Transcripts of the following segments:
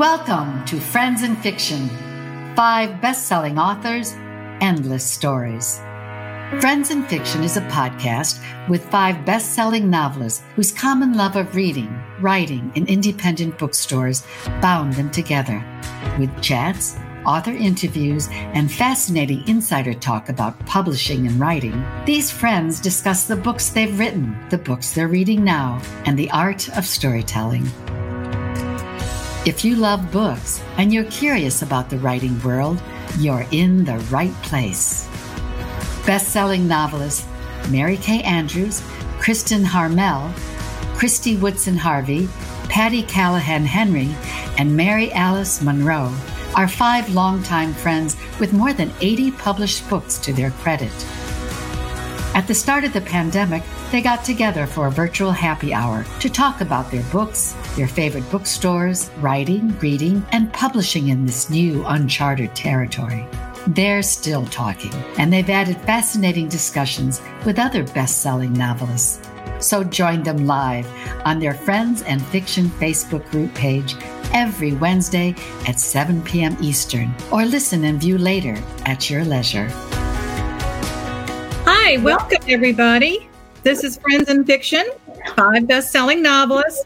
Welcome to Friends and Fiction five best selling authors, endless stories. Friends and Fiction is a podcast with five best selling novelists whose common love of reading, writing, and independent bookstores bound them together. With chats, author interviews, and fascinating insider talk about publishing and writing, these friends discuss the books they've written, the books they're reading now, and the art of storytelling. If you love books and you're curious about the writing world, you're in the right place. Best-selling novelists Mary Kay Andrews, Kristin Harmel, Kristy Woodson Harvey, Patti Callahan Henry, and Mary Alice Monroe are five longtime friends with more than 80 published books to their credit. At the start of the pandemic, they got together for a virtual happy hour to talk about their books, their favorite bookstores, writing, reading, and publishing in this new uncharted territory. They're still talking, and they've added fascinating discussions with other best selling novelists. So join them live on their Friends and Fiction Facebook group page every Wednesday at 7 p.m. Eastern, or listen and view later at your leisure. Hi, welcome everybody. This is Friends and Fiction, five best selling novelists,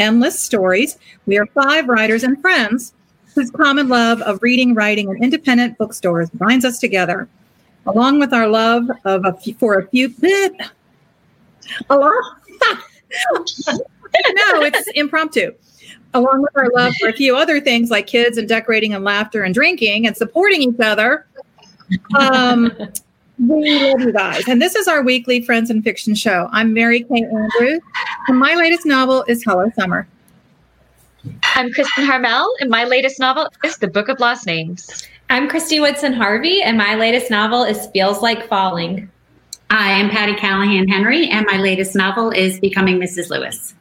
endless stories. We are five writers and friends whose common love of reading, writing, and independent bookstores binds us together, along with our love of a few, for a few. Along, no, it's impromptu. Along with our love for a few other things like kids and decorating and laughter and drinking and supporting each other. Um, we love you guys. And this is our weekly Friends and Fiction show. I'm Mary Kay Andrews, and my latest novel is Hello Summer. I'm Kristin Harmel, and my latest novel is The Book of Lost Names. I'm Kristy Woodson Harvey, and my latest novel is Feels Like Falling. I am Patti Callahan Henry, and my latest novel is Becoming Mrs. Lewis.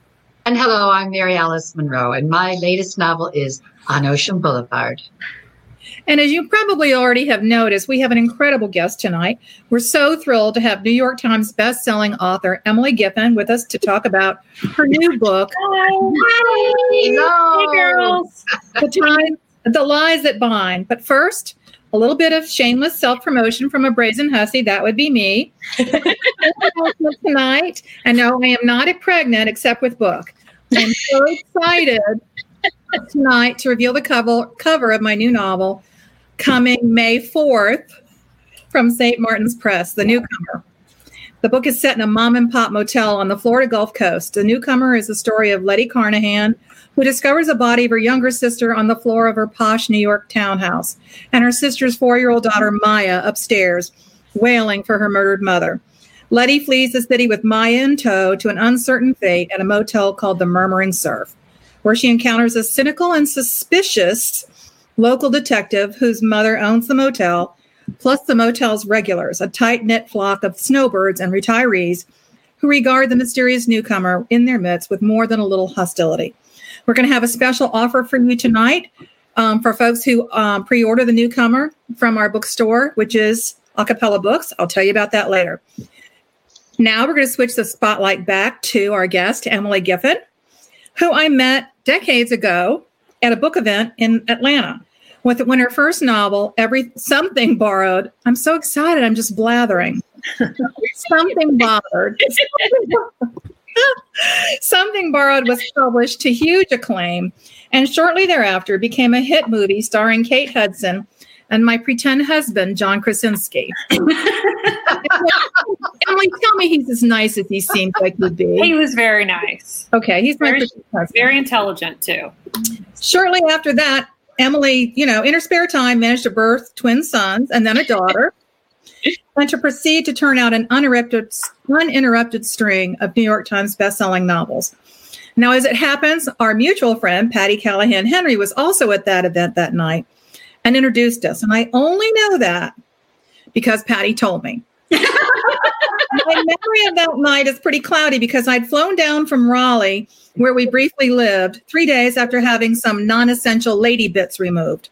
And hello, I'm Mary Alice Monroe, and my latest novel is On Ocean Boulevard. And as you probably already have noticed, we have an incredible guest tonight. We're so thrilled to have New York Times best-selling author Emily Giffin with us to talk about her new book. Hi. Hey, girls. The, time, the Lies That Bind. But first, a little bit of shameless self-promotion from a brazen hussy. That would be me. tonight. And no, I am not pregnant except with book. I'm so excited tonight to reveal the cover cover of my new novel, coming May 4th from St. Martin's Press, The Newcomer. The book is set in a mom and pop motel on the Florida Gulf Coast. The Newcomer is the story of Letty Carnahan, who discovers the body of her younger sister on the floor of her posh New York townhouse, and her sister's four year old daughter, Maya, upstairs, wailing for her murdered mother. Letty flees the city with Maya in tow to an uncertain fate at a motel called the Murmuring Surf, where she encounters a cynical and suspicious local detective whose mother owns the motel, plus the motel's regulars, a tight knit flock of snowbirds and retirees who regard the mysterious newcomer in their midst with more than a little hostility. We're going to have a special offer for you tonight um, for folks who um, pre order the newcomer from our bookstore, which is A Cappella Books. I'll tell you about that later. Now we're going to switch the spotlight back to our guest, Emily Giffin, who I met decades ago at a book event in Atlanta. With when her first novel, Every Something Borrowed, I'm so excited. I'm just blathering. something Borrowed. something Borrowed was published to huge acclaim, and shortly thereafter became a hit movie starring Kate Hudson and my pretend husband, John Krasinski. Emily, tell me he's as nice as he seems like he'd be. He was very nice. Okay, he's very, very intelligent too. Shortly after that, Emily, you know, in her spare time, managed to birth twin sons and then a daughter, and to proceed to turn out an uninterrupted, uninterrupted string of New York Times bestselling novels. Now, as it happens, our mutual friend, Patti Callahan Henry, was also at that event that night and introduced us. And I only know that because Patti told me. My memory of that night is pretty cloudy because I'd flown down from Raleigh, where we briefly lived, three days after having some non essential lady bits removed.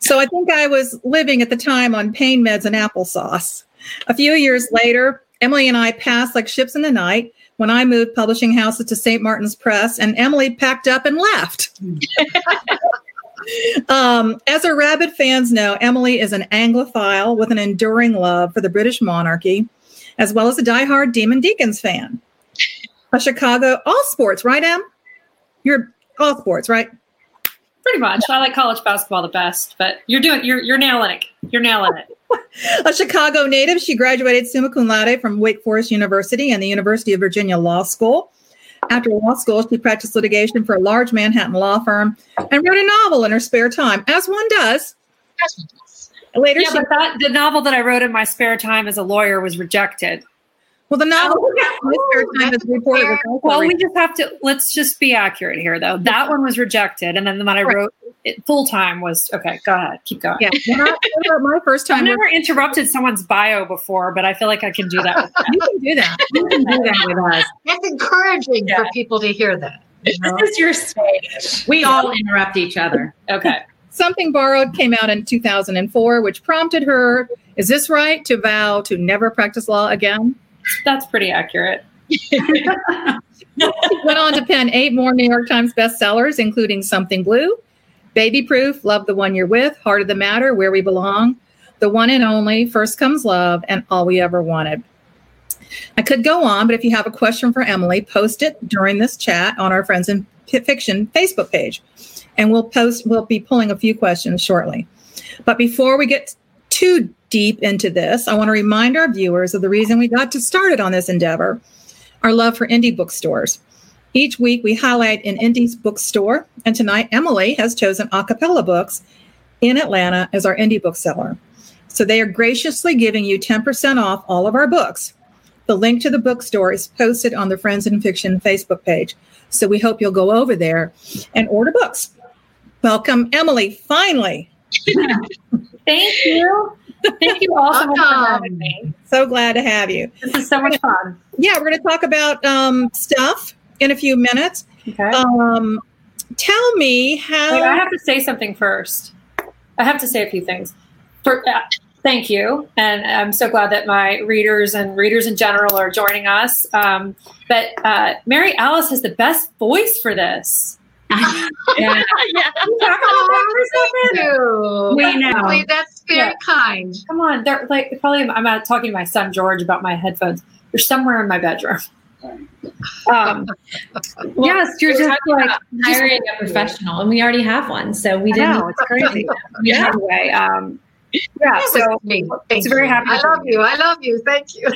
So I think I was living at the time on pain meds and applesauce. A few years later, Emily and I passed like ships in the night when I moved publishing houses to St. Martin's Press, and Emily packed up and left. Um, as our rabid fans know, Emily is an Anglophile with an enduring love for the British monarchy, as well as a diehard Demon Deacons fan. A Chicago all sports, right, Em? You're all sports, right? Pretty much. I like college basketball the best, but you're doing you're you're nailing it. You're nailing it. A Chicago native, she graduated summa cum laude from Wake Forest University and the University of Virginia Law School. After law school, she practiced litigation for a large Manhattan law firm and wrote a novel in her spare time, as one does. Later, Yeah, she, but that the novel that I wrote in my spare time as a lawyer was rejected. Well, the novel in her spare time is reported was also Well, we just have to let's just be accurate here, though. That one was rejected, and then the one I wrote full time was okay. Go ahead, keep going. Yeah, when I, when my first time. I've time. never interrupted someone's bio before, but I feel like I can do that. With you can do that. You can do that with us. That's encouraging for people to hear that. you know? This is your stage. We all interrupt each other. Okay. Something Borrowed came out in 2004, which prompted her, is this right, to vow to never practice law again? That's pretty accurate. Went on to pen eight more New York Times bestsellers, including Something Blue, Baby Proof, Love the One You're With, Heart of the Matter, Where We Belong, The One and Only, First Comes Love, and All We Ever Wanted. I could go on, but if you have a question for Emily, post it during this chat on our Friends and Fiction Facebook page. And we'll post, we'll be pulling a few questions shortly. But before we get too deep into this, I want to remind our viewers of the reason we got to started on this endeavor our love for indie bookstores. Each week, we highlight an indie bookstore, and tonight, Emily has chosen A Cappella Books in Atlanta as our indie bookseller. So they are graciously giving you 10% off all of our books. The link to the bookstore is posted on the Friends and Fiction Facebook page. So we hope you'll go over there and order books. Welcome, Emily, finally. Thank you. Thank you all so much for having me. So glad to have you. This is so much fun. Yeah, we're going to talk about um, stuff in a few minutes. Okay. Um, tell me how. Wait, I have to say something first. I have to say a few things. For, uh, thank you, and I'm so glad that my readers and readers in general are joining us. Um, but uh, Mary Alice has the best voice for this. yeah. yeah. You. We know. That's very Yeah. kind. Come on, they're like probably. I'm out talking to my son George about my headphones. They're somewhere in my bedroom. Um, yes, you're just like hiring a professional, and we already have one, so we didn't. know, it's crazy. Yeah. Anyway, um, yeah. So was sweet. Thank it's very happy I love you. I love you. Thank you.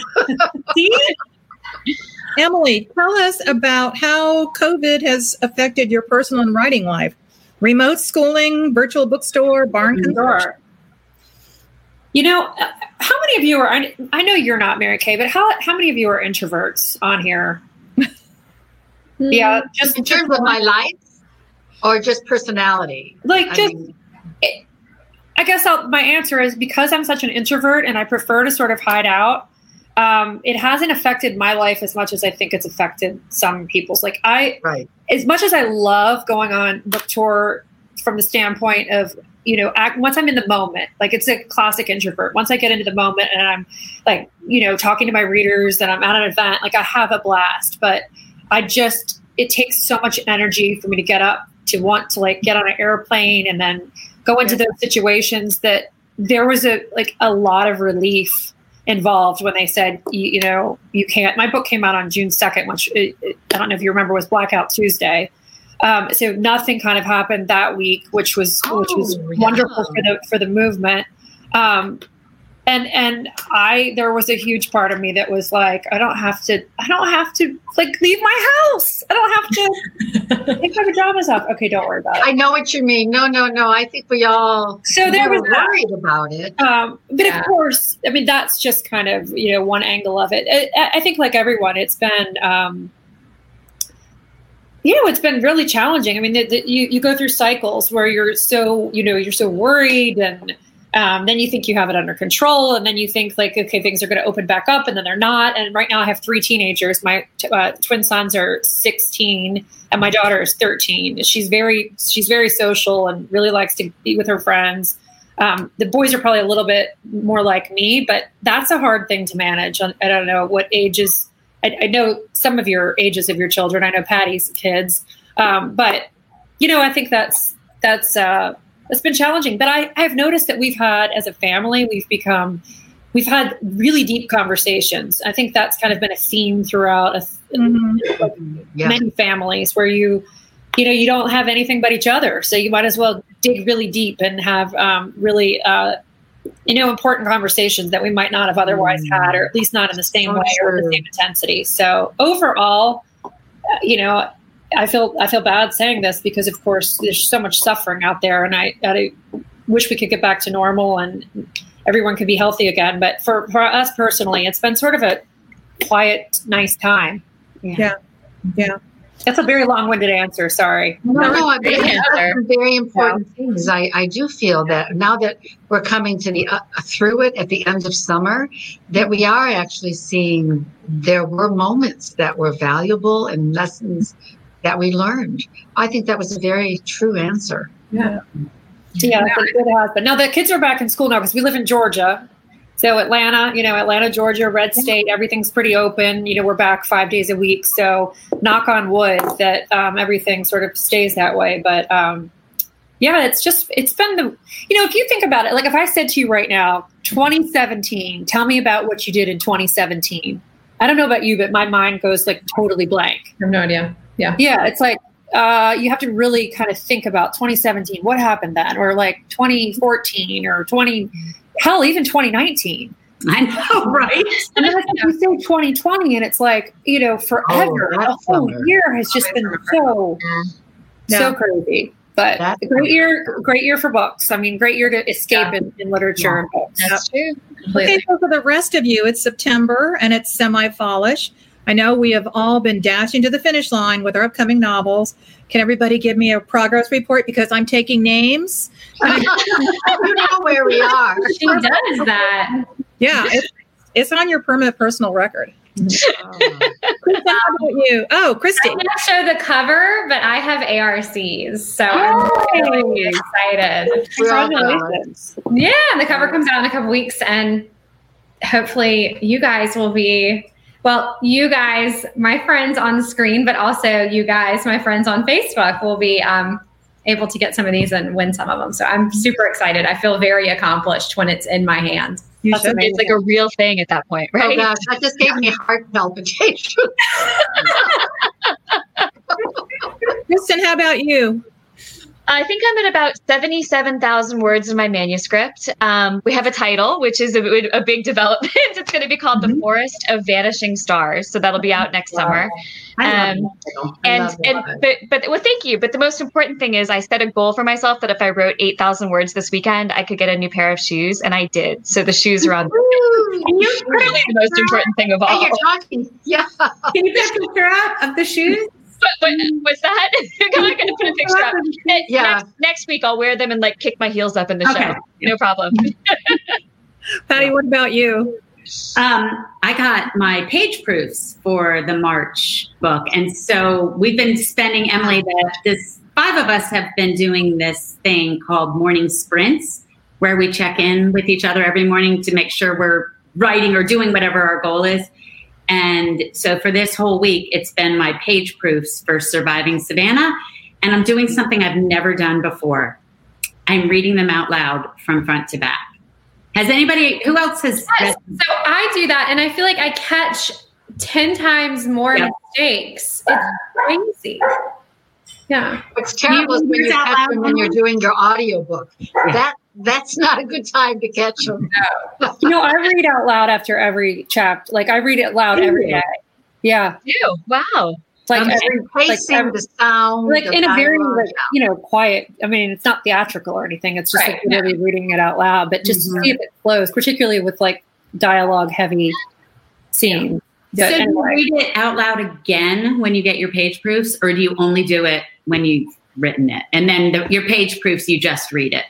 Emily, tell us about how COVID has affected your personal and writing life. Remote schooling, virtual bookstore, barn construction. You know, uh, how many of you are? I, I know you're not Mary Kay, but how how many of you are introverts on here? Yeah, just In terms of my life or just personality? like I just. mean, I guess I'll, my answer is because I'm such an introvert and I prefer to sort of hide out. Um, it hasn't affected my life as much as I think it's affected some people's. Like I, right. as much as I love going on book tour from the standpoint of, you know, act, once I'm in the moment, like it's a classic introvert. Once I get into the moment and I'm like, you know, talking to my readers and I'm at an event, like I have a blast. But I just, it takes so much energy for me to get up to want to like get on an airplane and then go into those situations that there was a like a lot of relief involved when they said you, you know you can't. My book came out on june 2nd which it, it- i don't know if you remember was blackout tuesday. Um, so nothing kind of happened that week which was which was Oh, wonderful for the for the movement. Um, and and i there was a huge part of me that was like i don't have to i don't have to like leave my house i don't have to take my pajamas off okay don't worry about it I know what you mean. No, no, no. I think we all so there were was that. worried about it. Um, but Yeah. of course, I mean that's just kind of you know one angle of it. I, I think like everyone, it's been um, you know it's been really challenging. I mean, the, the, you you go through cycles where you're so you know you're so worried and. Um, then you think you have it under control, and then you think like, okay, things are going to open back up, and then they're not. And right now, I have three teenagers. My t- uh, twin sons are 16, and my daughter is 13. She's very she's very social and really likes to be with her friends. Um, the boys are probably a little bit more like me, but that's a hard thing to manage. I don't know what ages. I, I know some of your ages of your children. I know Patti's kids, um, but you know, I think that's that's uh, that's been challenging. But I I've noticed that we've had as a family we've become we've had really deep conversations. I think that's kind of been a theme throughout a, Mm-hmm. Yeah. many families where you you know you don't have anything but each other so you might as well dig really deep and have um, really uh, you know important conversations that we might not have otherwise had or at least not in the same So way or the same intensity so overall uh, you know i feel i feel bad saying this because of course there's so much suffering out there and i, I wish we could get back to normal and everyone could be healthy again but for, for us personally it's been sort of a quiet nice time Yeah. Yeah. that's a very long-winded answer. Sorry. No, no, I Great answer. some very important things. I, I do feel that now that we're coming to the uh, through it at the end of summer, that we are actually seeing there were moments that were valuable and lessons that we learned. I think that was a very true answer. Yeah, it, it has. But now the kids are back in school now because we live in Georgia. So Atlanta, you know, Atlanta, Georgia, red state, everything's pretty open. You know, we're back five days a week. So knock on wood that um, everything sort of stays that way. But um, yeah, it's just it's been the you know if you think about it, like if I said to you right now, 2017, tell me about what you did in 2017. I don't know about you, but my mind goes like totally blank. I have no idea. Yeah. Yeah, it's like uh, you have to really kind of think about 2017. What happened then, or like 2014, or 20, hell, even 2019. I know, right? And then you say 2020, and it's like you know, forever. Oh, the whole summer. year has just been so Yeah. so crazy. But That- great year, great year for books. I mean, great year to escape in, in literature and books. That's true. Okay, so for the rest of you, it's September and it's semi-fallish. I know we have all been dashing to the finish line with our upcoming novels. Can everybody give me a progress report because I'm taking names? you know where we are. She does that. Yeah, it's, it's on your permanent personal record. Kristin, how about you? Oh, Kristy. I'm going to show the cover, but I have ARCs, so I'm really excited. We're all done. Congratulations. Yeah, the cover comes out in a couple weeks, and hopefully, you guys will be well. You guys, my friends on the screen, but also you guys, my friends on Facebook, will be um, able to get some of these and win some of them. So I'm super excited. I feel very accomplished when it's in my hand. You That's amazing. It's like a real thing at that point, right? Oh right? gosh, that just gave me heart palpitations. Kristin, how about you? I think I'm at about 77,000 words in my manuscript. Um, we have a title, which is a, a big development. it's going to be called The Forest of Vanishing Stars. So that'll be out next summer. I love Um, that title. I and love and that. but but well thank you but the most important thing is i set a goal for myself that if i wrote 8000 words this weekend i could get a new pair of shoes and i did so the shoes are on Can you put really the most important thing of Hey, all you're talking. Yeah. Can you put a picture up of the shoes? But, but what's that i'm gonna put a picture up Yeah. next, next week i'll wear them and like kick my heels up in the Okay. show no problem Patti, what about you? Um, I got my page proofs for the March book, and so we've been spending Emily. The, this five of us have been doing this thing called morning sprints, where we check in with each other every morning to make sure we're writing or doing whatever our goal is. And so for this whole week, it's been my page proofs for Surviving Savannah, and I'm doing something I've never done before. I'm reading them out loud from front to back. Has anybody? Who else has? Yes. So I do that, and I feel like I catch 10 times more Yeah. mistakes. It's crazy. Yeah. What's terrible is when you out catch loud them when you're doing your audiobook. That that's not a good time to catch them. You know, I read out loud after every chapter. Like I read it loud every day. Yeah, Ew, wow it's like Um, every like, Pacing, every, the sound, like the in a very like you know quiet. I mean, it's not theatrical or anything. It's just Right, like really reading it out loud, but just Mhm. to see if it flows, particularly with like dialogue heavy scenes. So But do you anyway. read it out loud again when you get your page proofs, or do you only do it when you've written it? And then the, your page proofs, you just read it.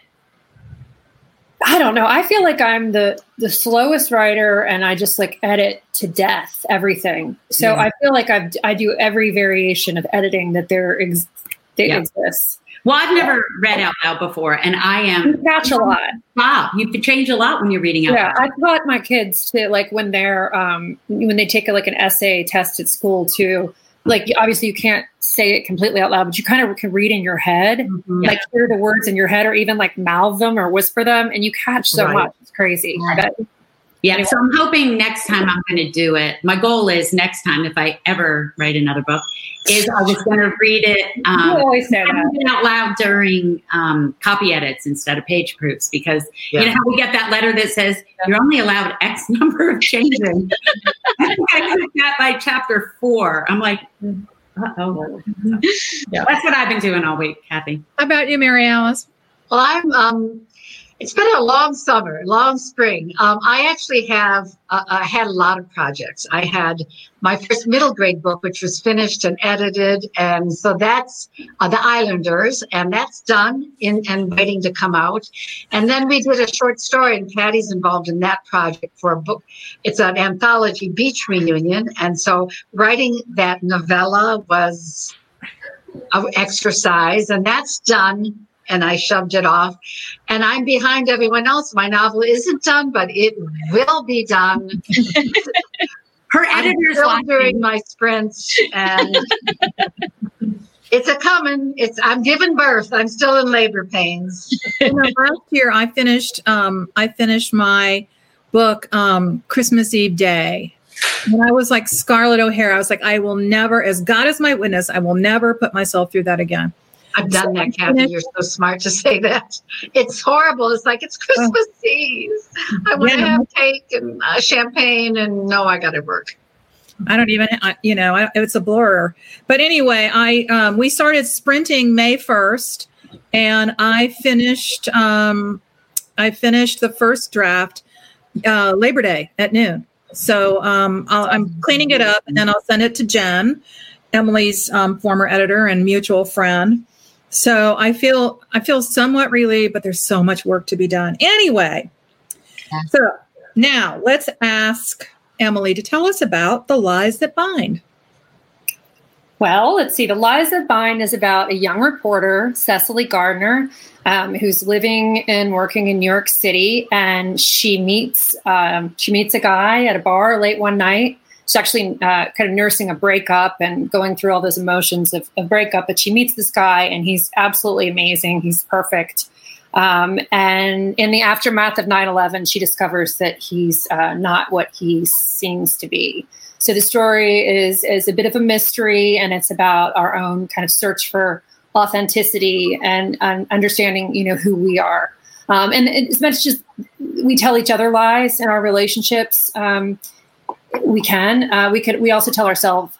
I don't know. I feel like I'm the the slowest writer, and I just like edit to death everything. So Yeah. I feel like I I do every variation of editing that there ex- that Yeah. exists. Well, I've never read out loud before, and I You am catch a lot. wow. You could change a lot when you're reading out Yeah, loud. I taught my kids to like when they're um when they take a, like an essay test at school to like obviously you can't say it completely out loud, but you kind of can read in your head, Mhm. like hear the words in your head, or even like mouth them or whisper them, and you catch so Right. much. It's crazy. Right. But Yeah, so I'm hoping next time I'm going to do it. My goal is next time, if I ever write another book, is I was going to read it you um, always say that. it out loud during um, copy edits instead of page proofs because Yeah. you know how we get that letter that says you're only allowed X number of changes. I think I got that by chapter four. I'm like, uh oh. Yeah. That's what I've been doing all week, Kathy. How about you, Mary Alice? Well, I'm. Um, it's been a long summer, long spring. Um, I actually have. Uh, I had a lot of projects. I had my first middle grade book, which was finished and edited, and so that's uh, the Islanders, and that's done in and waiting to come out. And then we did a short story, and Patti's involved in that project for a book. It's an anthology beach reunion, and so writing that novella was an exercise, and that's done and I shoved it off. And I'm behind everyone else. My novel isn't done, but it will be done. Her I'm editor's still watching. during my sprints, and it's a coming. It's I'm giving birth. I'm still in labor pains. You know, last year I finished um I finished my book um Christmas Eve Day. When I was like Scarlett O'Hara, I was like, I will never, as God is my witness, I will never put myself through that again. I've done that, Kathy. You're so smart to say that. It's horrible. It's like it's Christmas Eve. I want to Yeah. have cake and uh, champagne, and no, I got to work. I don't even, I, you know, I, it's a blur. But anyway, I um, we started sprinting May first, and I finished. Um, I finished the first draft uh, Labor Day at noon. So um, I'll, I'm cleaning it up, and then I'll send it to Jen, Emily's um, former editor and mutual friend. So I feel I feel somewhat relieved, but there's so much work to be done. Anyway, so now let's ask Emily to tell us about the lies that bind. Well, let's see. The Lies That Bind is about a young reporter, Cecily Gardner, um, who's living and working in New York City, and she meets um, she meets a guy at a bar late one night. She's actually uh, kind of nursing a breakup and going through all those emotions of, of breakup. But she meets this guy, and he's absolutely amazing. He's perfect. Um, and in the aftermath of 9 11, she discovers that he's uh, not what he seems to be. So the story is is a bit of a mystery, and it's about our own kind of search for authenticity and, and understanding, you know, who we are. Um, and as much as we tell each other lies in our relationships, um, we can. Uh, we could. We also tell ourselves.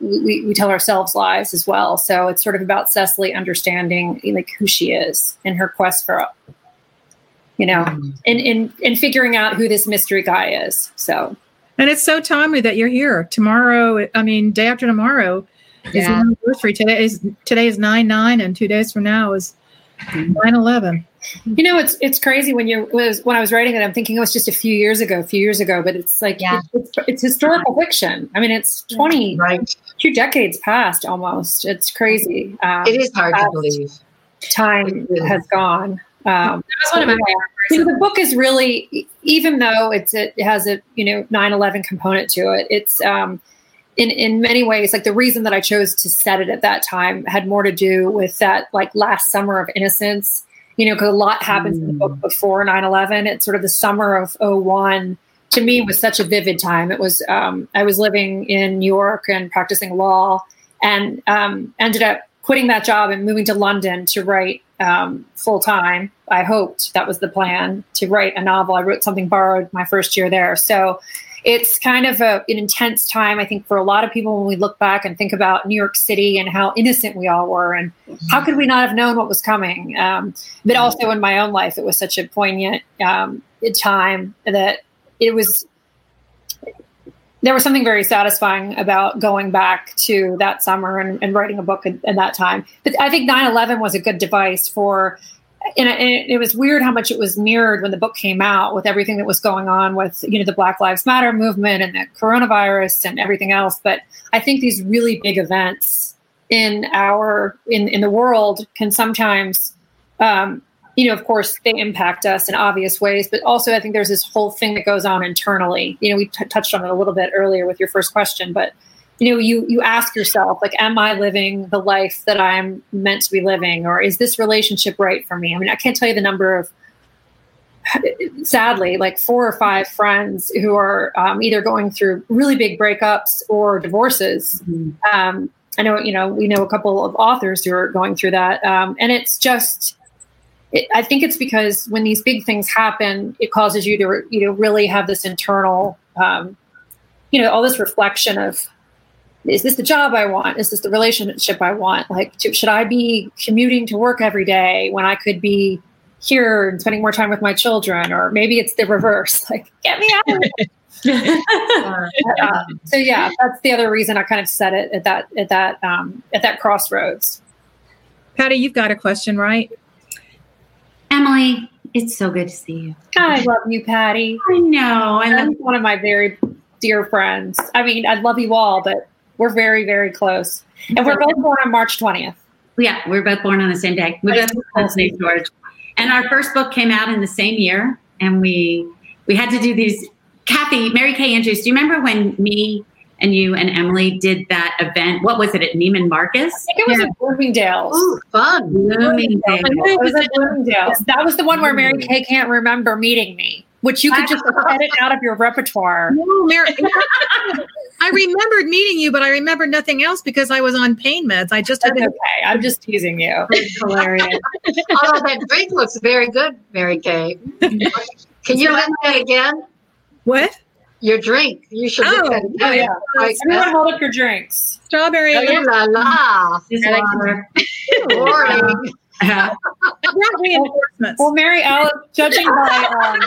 We, we tell ourselves lies as well. So it's sort of about Cecily understanding like who she is and her quest for, you know, and and and figuring out who this mystery guy is. So And it's so timely that you're here. Tomorrow, I mean, day after tomorrow is the Yeah. anniversary. Today is today is nine nine, and two days from now is nine eleven. You know, it's it's crazy when you was when I was writing it. I'm thinking it was just a few years ago, a few years ago, but it's like Yeah. it's, it's, it's historical fiction. I mean, it's 20, Right? two decades past almost. It's crazy. Um, It is hard to believe. Time has gone. Um, That was one of my you know, the book is really, even though it's it has a you know 9/11 component to it. It's um, in in many ways like the reason that I chose to set it at that time had more to do with that like last summer of innocence. You know, because a lot happens in the book before 9/11. It's sort of the summer of 01 to me was such a vivid time. It was um, I was living in New York and practicing law, and um, ended up quitting that job and moving to London to write um, full time. I hoped that was the plan to write a novel. I wrote something borrowed my first year there, so it's kind of a, an intense time. I think for a lot of people when we look back and think about New York City and how innocent we all were, and how could we not have known what was coming? Um, but also in my own life, it was such a poignant um, time that it was there was something very satisfying about going back to that summer and, and writing a book in, in that time. But I think 9-11 was a good device for, and it, was weird how much it was mirrored when the book came out with everything that was going on with, you know, the Black Lives Matter movement and the coronavirus and everything else. But I think these really big events in our, in, in the world can sometimes, um, you know, of course, they impact us in obvious ways, but also I think there's this whole thing that goes on internally. You know, we t- touched on it a little bit earlier with your first question, but you know, you you ask yourself, like, am I living the life that I'm meant to be living, or is this relationship right for me? I mean, I can't tell you the number of sadly like four or five friends who are um, either going through really big breakups or divorces mm-hmm. um, i know you know we know a couple of authors who are going through that um, and it's just it, i think it's because when these big things happen it causes you to you know really have this internal um, you know all this reflection of is this the job i want is this the relationship i want like to, should i be commuting to work every day when i could be here and spending more time with my children, or maybe it's the reverse, like get me out of it. uh, so yeah, that's the other reason I kind of set it at that at that um, at that crossroads. Patti, you've got a question, right? Emily, it's so good to see you. I love you, Patti. I know. I love one of my very dear friends. I mean, I love you all, but we're very, very close. And we're both born on March 20th. Yeah, we're both born on the same day. We both born St. George. And our first book came out in the same year, and we we had to do these. Kathy, Mary Kay Andrews, do you remember when me and you and Emily did that event? What was it at Neiman Marcus? I think it was yeah. at Bloomingdale's. Ooh, fun. Bloomingdale's. It was at Bloomingdale's. That was the one where Mary Kay can't remember meeting me which you could just edit out of your repertoire. No, Mary, I remembered meeting you, but I remember nothing else because I was on pain meds. I just had okay. I'm just teasing you. hilarious. Although that drink looks very good, Mary Kay. Can you let that again? What? Your drink. You should oh, that again. Oh, yeah. Right. Everyone hold up your drinks. Strawberry. Oh, la la. Boring. Uh, reinforcements. Well, Mary Alice, judging by um,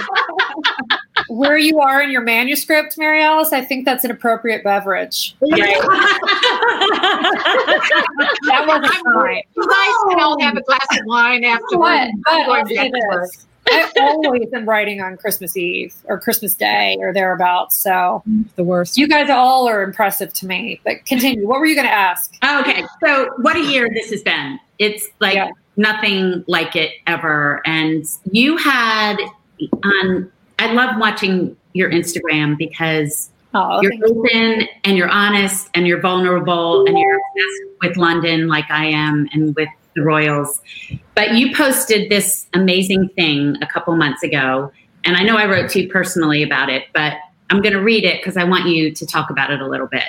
where you are in your manuscript, Mary Alice, I think that's an appropriate beverage. Yeah. that wasn't fine. You guys can all have a glass of wine after. But, but I always am writing on Christmas Eve or Christmas Day or thereabouts. So the worst. You guys all are impressive to me. But continue. What were you going to ask? Okay, so what a year this has been. It's like yeah nothing like it ever. And you had on, I love watching your Instagram because oh, you're open you. and you're honest and you're vulnerable and you're obsessed with London like I am and with the Royals. But you posted this amazing thing a couple months ago. And I know I wrote to you personally about it, but I'm going to read it because I want you to talk about it a little bit.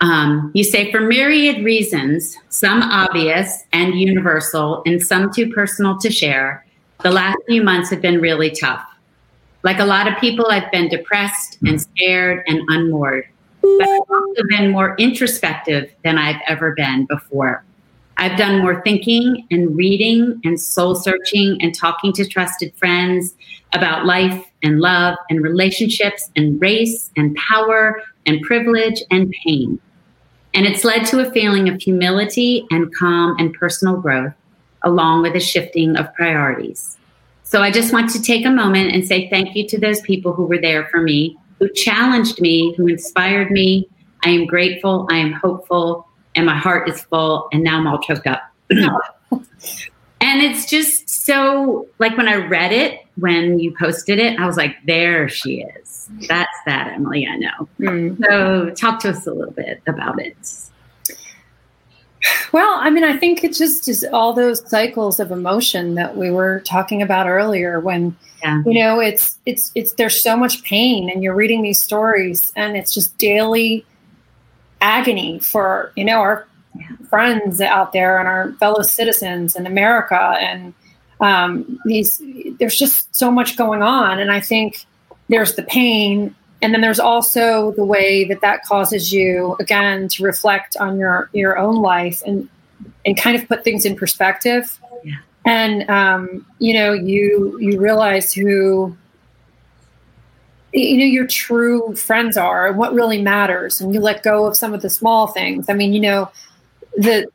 Um, you say, for myriad reasons, some obvious and universal, and some too personal to share, the last few months have been really tough. Like a lot of people, I've been depressed and scared and unmoored, but I've also been more introspective than I've ever been before. I've done more thinking and reading and soul searching and talking to trusted friends about life and love and relationships and race and power and privilege and pain. And it's led to a feeling of humility and calm and personal growth, along with a shifting of priorities. So I just want to take a moment and say thank you to those people who were there for me, who challenged me, who inspired me. I am grateful, I am hopeful, and my heart is full. And now I'm all choked up. and it's just so like when I read it, when you posted it, I was like, there she is that's that, Emily. I know. Mm. So, talk to us a little bit about it. Well, I mean, I think it just is all those cycles of emotion that we were talking about earlier. When yeah. you know, it's it's it's there's so much pain, and you're reading these stories, and it's just daily agony for you know our. Friends out there and our fellow citizens in America, and um, these there's just so much going on, and I think there's the pain. And then there's also the way that that causes you again to reflect on your your own life and and kind of put things in perspective. Yeah. and um, you know you you realize who you know your true friends are and what really matters. And you let go of some of the small things. I mean you know the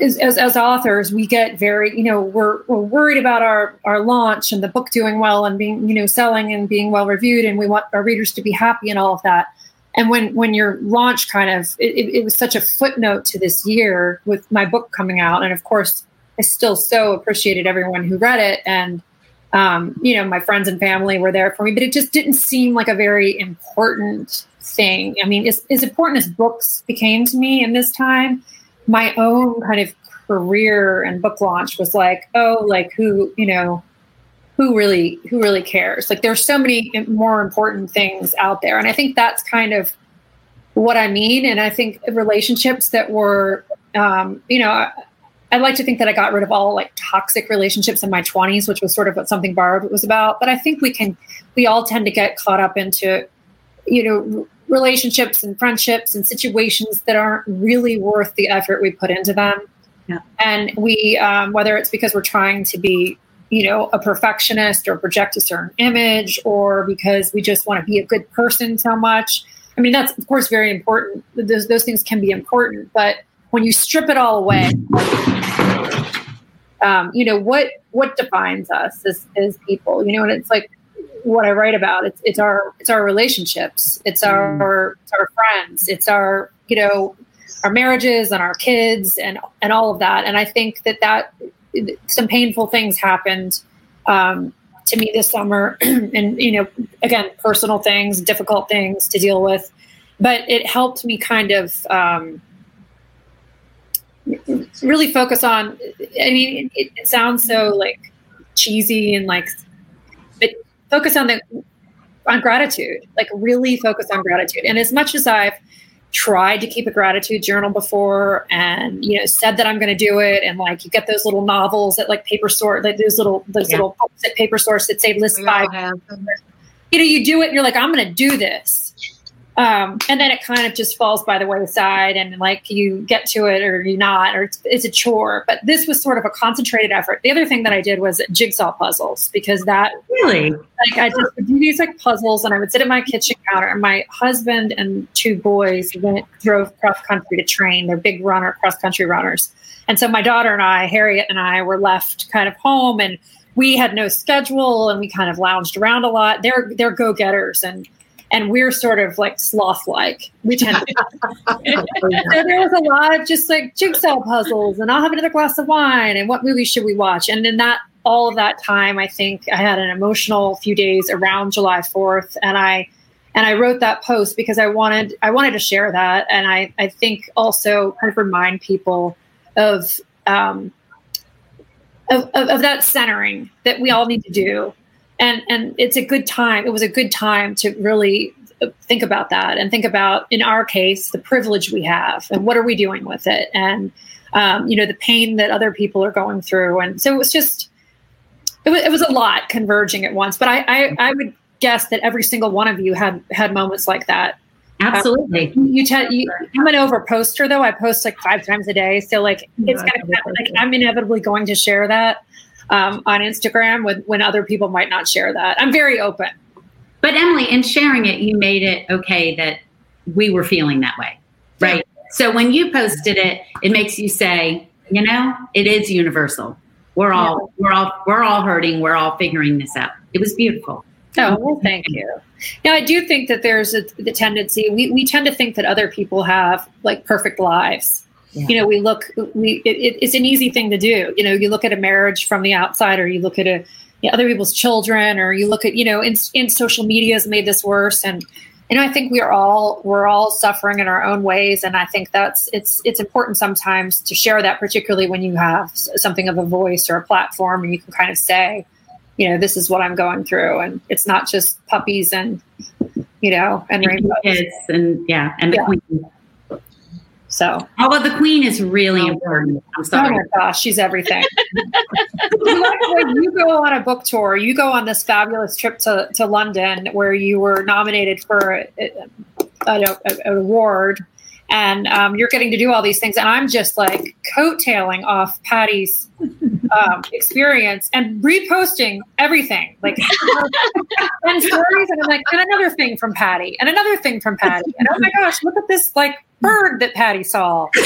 as, as, authors, we get very, you know, we're, we're worried about our, our launch and the book doing well and being, you know, selling and being well reviewed. And we want our readers to be happy and all of that. And when, when your launch kind of, it, it was such a footnote to this year with my book coming out. And of course, I still so appreciated everyone who read it. And, um, you know, my friends and family were there for me, but it just didn't seem like a very important thing. I mean, as, as important as books became to me in this time, my own kind of career and book launch was like, oh, like who, you know, who really who really cares? Like there's so many more important things out there. And I think that's kind of what I mean. And I think relationships that were um, you know, I, I'd like to think that I got rid of all like toxic relationships in my 20s, which was sort of what something borrowed was about. But I think we can, we all tend to get caught up into, you know, relationships and friendships and situations that aren't really worth the effort we put into them. Yeah. And we, um, whether it's because we're trying to be, you know, a perfectionist or project a certain image, or because we just want to be a good person so much. I mean, that's of course very important. Those those things can be important, but when you strip it all away, um, you know what what defines us as, as people. You know, and it's like what I write about. It's it's our it's our relationships. It's our it's our friends. It's our you know our marriages and our kids and and all of that. And I think that that some painful things happened um, to me this summer, and you know, again, personal things, difficult things to deal with. But it helped me kind of um, really focus on. I mean, it, it sounds so like cheesy and like, focus on the on gratitude. Like, really focus on gratitude. And as much as I've tried to keep a gratitude journal before and you know said that i'm going to do it and like you get those little novels at like paper store like those little those yeah. little at paper source that say list five you know you do it and you're like i'm going to do this um, and then it kind of just falls by the wayside and like you get to it or you not or it's, it's, a chore. But this was sort of a concentrated effort. The other thing that i did was jigsaw puzzles because that really? like i just would do these like puzzles and i would sit at my kitchen counter and my husband and two boys went drove cross country to train. They're big runner cross country runners. And so my daughter and i harriet and i were left kind of home and we had no schedule and we kind of lounged around a lot. They're they're go-getters and and we're sort of like sloth like. We tend to. so there was a lot of just like jigsaw puzzles, and I'll have another glass of wine, and what movie should we watch? And then that all of that time, I think I had an emotional few days around July Fourth, and I and I wrote that post because I wanted I wanted to share that, and I I think also kind of remind people of. Um, of, of, of that centering that we all need to do and and it's a good time it was a good time to really think about that and think about in our case the privilege we have and what are we doing with it? And um, you know the pain that other people are going through. And so it was just it was, it was a lot converging at once. But I, I, I would guess that every single one of you had had moments like that. Absolutely. um, you, tell you i'm an over poster though. I post like five times a day. So like it's gonna like i'm inevitably going to share that um, on Instagram when, when other people might not share that. I'm very open. But Emily, in sharing it, you made it okay that we were feeling that way, right? Yeah. So when you posted it, it makes you say, you know, it is universal. We're all yeah. we're all we're all hurting. We're all figuring this out. It was beautiful. Oh, well, thank you. Yeah, I do think that there's a, the tendency we, we tend to think that other people have like perfect lives yeah. you know we look we it, it's an easy thing to do. You know you look at a marriage from the outside or you look at a you know, other people's children or you look at you know in, in social media has made this worse. And you know i think we're all we're all suffering in our own ways. And i think that's it's it's important sometimes to share that particularly when you have something of a voice or a platform and you can kind of say you know this is what i'm going through. And it's not just puppies and you know and, and rainbows. kids and yeah and the yeah. queen so, although the queen is really oh, important. I'm sorry. Oh my gosh, she's everything. you go on a book tour. You go on this fabulous trip to, to London where you were nominated for an award and um, you're getting to do all these things and i'm just like coattailing off patti's um, experience and reposting everything like and stories and i'm like and another thing from patti and another thing from patti and oh my gosh look at this like bird that patti saw.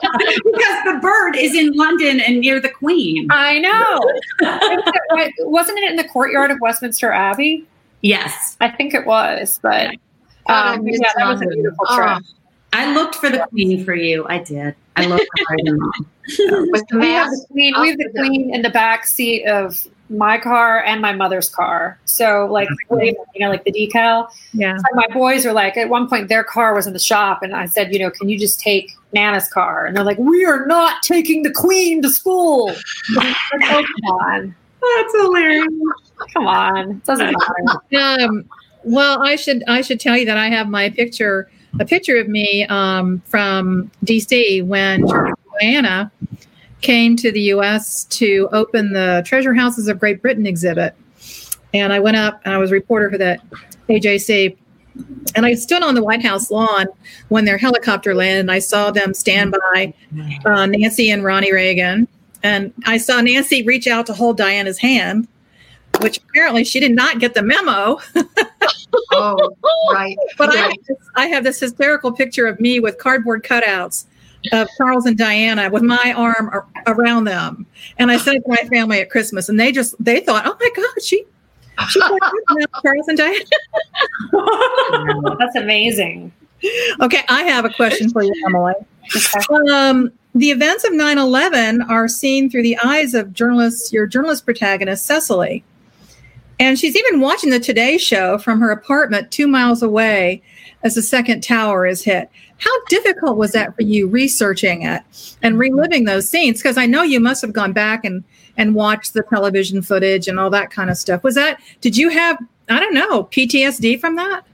Because the bird is in london and near the queen. I know. Wasn't it in the courtyard of westminster abbey? Yes. I think it was but um, yeah, that was a beautiful trip. Oh, I looked for the queen for you. I did. I looked for With the we have the queen. We have the queen in the back seat of my car and my mother's car. So like you know, like the decal. Yeah. So my boys are like, at one point their car was in the shop, and I said, you know, can you just take Nana's car? And they're like, we are not taking the Queen to school. Like, oh, come on, That's hilarious. come on, it doesn't matter. Um, well, I should I should tell you that I have my picture a picture of me um, from DC when Diana came to the U.S. to open the Treasure Houses of Great Britain exhibit, and I went up and I was a reporter for that AJC. And I stood on the White House lawn when their helicopter landed, and I saw them stand by uh, Nancy and Ronnie Reagan. And I saw Nancy reach out to hold Diana's hand, which apparently she did not get the memo. Oh, right. But I, have this, I have this hysterical picture of me with cardboard cutouts of Charles and Diana with my arm ar- around them, and I sent it to my family at Christmas, and they just they thought, "Oh my God, she she got Charles and Diana." That's amazing. Okay, I have a question for you, Emily. Um, the events of 9-11 are seen through the eyes of journalist, your journalist protagonist, Cecily. And she's even watching the Today Show from her apartment two miles away as the second tower is hit. How difficult was that for you researching it and reliving those scenes? Because I know you must have gone back and, and watched the television footage and all that kind of stuff. Was that, did you have, I don't know, PTSD from that?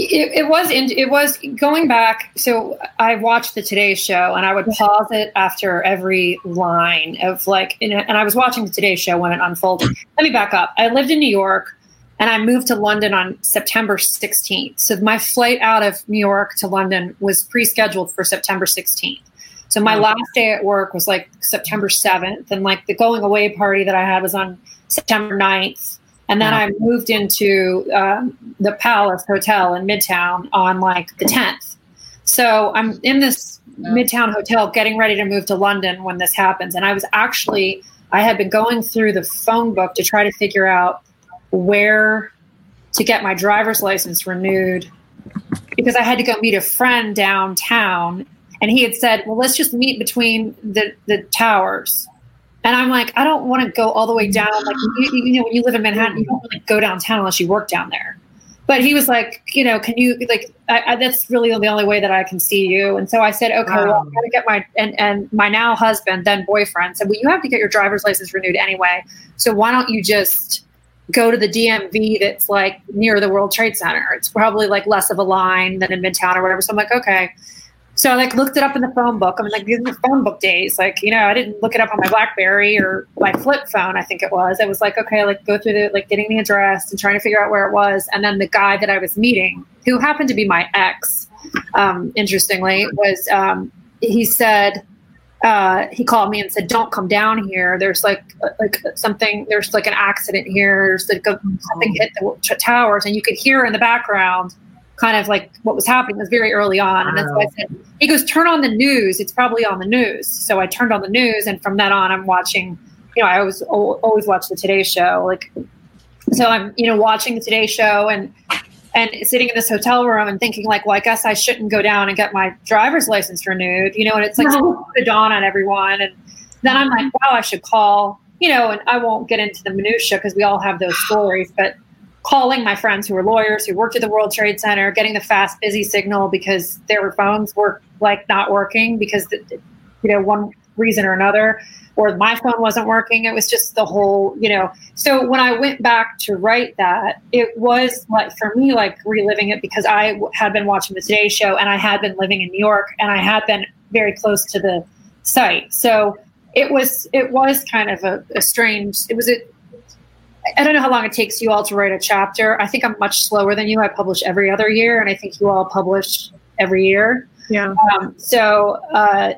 It, it was in, it was going back. So I watched the Today Show, and I would pause it after every line of like, and and I was watching the Today Show when it unfolded. Let me back up. I lived in New York, and I moved to London on September 16th. So my flight out of New York to London was pre-scheduled for September 16th. So my last day at work was like September 7th, and like the going away party that I had was on September 9th. And then I moved into um, the Palace Hotel in Midtown on like the 10th. So I'm in this Midtown hotel getting ready to move to London when this happens. And I was actually, I had been going through the phone book to try to figure out where to get my driver's license renewed because I had to go meet a friend downtown. And he had said, well, let's just meet between the, the towers. And I'm like, I don't want to go all the way down. Like, you, you know, when you live in Manhattan, you don't really go downtown unless you work down there. But he was like, you know, can you like? I, I, that's really the only way that I can see you. And so I said, okay, well, I'm gonna get my and and my now husband, then boyfriend, said, well, you have to get your driver's license renewed anyway. So why don't you just go to the DMV that's like near the World Trade Center? It's probably like less of a line than in Midtown or whatever. So I'm like, okay. So I like looked it up in the phone book. I mean, like these are the phone book days. Like, you know, I didn't look it up on my BlackBerry or my flip phone. I think it was. I was like, okay, like go through the like getting the address and trying to figure out where it was. And then the guy that I was meeting, who happened to be my ex, um, interestingly, was um, he said uh, he called me and said, "Don't come down here. There's like like something. There's like an accident here. There's like a, something hit the t- towers, and you could hear in the background." kind of like what was happening it was very early on and that's why i said he goes turn on the news it's probably on the news so i turned on the news and from then on i'm watching you know i always always watch the today show like so i'm you know watching the today show and and sitting in this hotel room and thinking like well i guess i shouldn't go down and get my driver's license renewed you know and it's like No. the dawn on everyone and then i'm like wow i should call you know and i won't get into the minutia because we all have those stories but calling my friends who were lawyers who worked at the World Trade Center, getting the fast busy signal because their phones were like not working because the, you know one reason or another, or my phone wasn't working. It was just the whole you know. So when I went back to write that, it was like for me like reliving it because I w- had been watching the Today Show and I had been living in New York and I had been very close to the site. So it was it was kind of a, a strange. It was a I don't know how long it takes you all to write a chapter. I think I'm much slower than you. I publish every other year, and I think you all publish every year. Yeah. Um, so uh,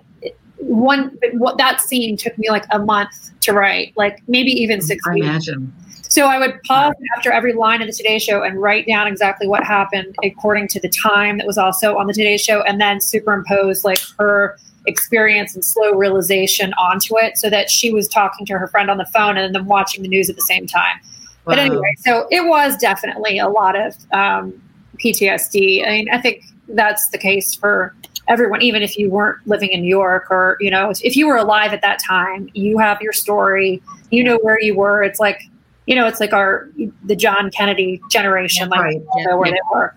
one what that scene took me like a month to write, like maybe even six I weeks. imagine. So I would pause after every line of the Today Show and write down exactly what happened according to the time that was also on the Today Show, and then superimpose like her experience and slow realization onto it, so that she was talking to her friend on the phone and then watching the news at the same time. But anyway, so it was definitely a lot of um, PTSD. I mean, I think that's the case for everyone, even if you weren't living in New York or, you know, if you were alive at that time, you have your story, you know where you were. It's like, you know, it's like our, the John Kennedy generation, like Right, know where yeah. they were.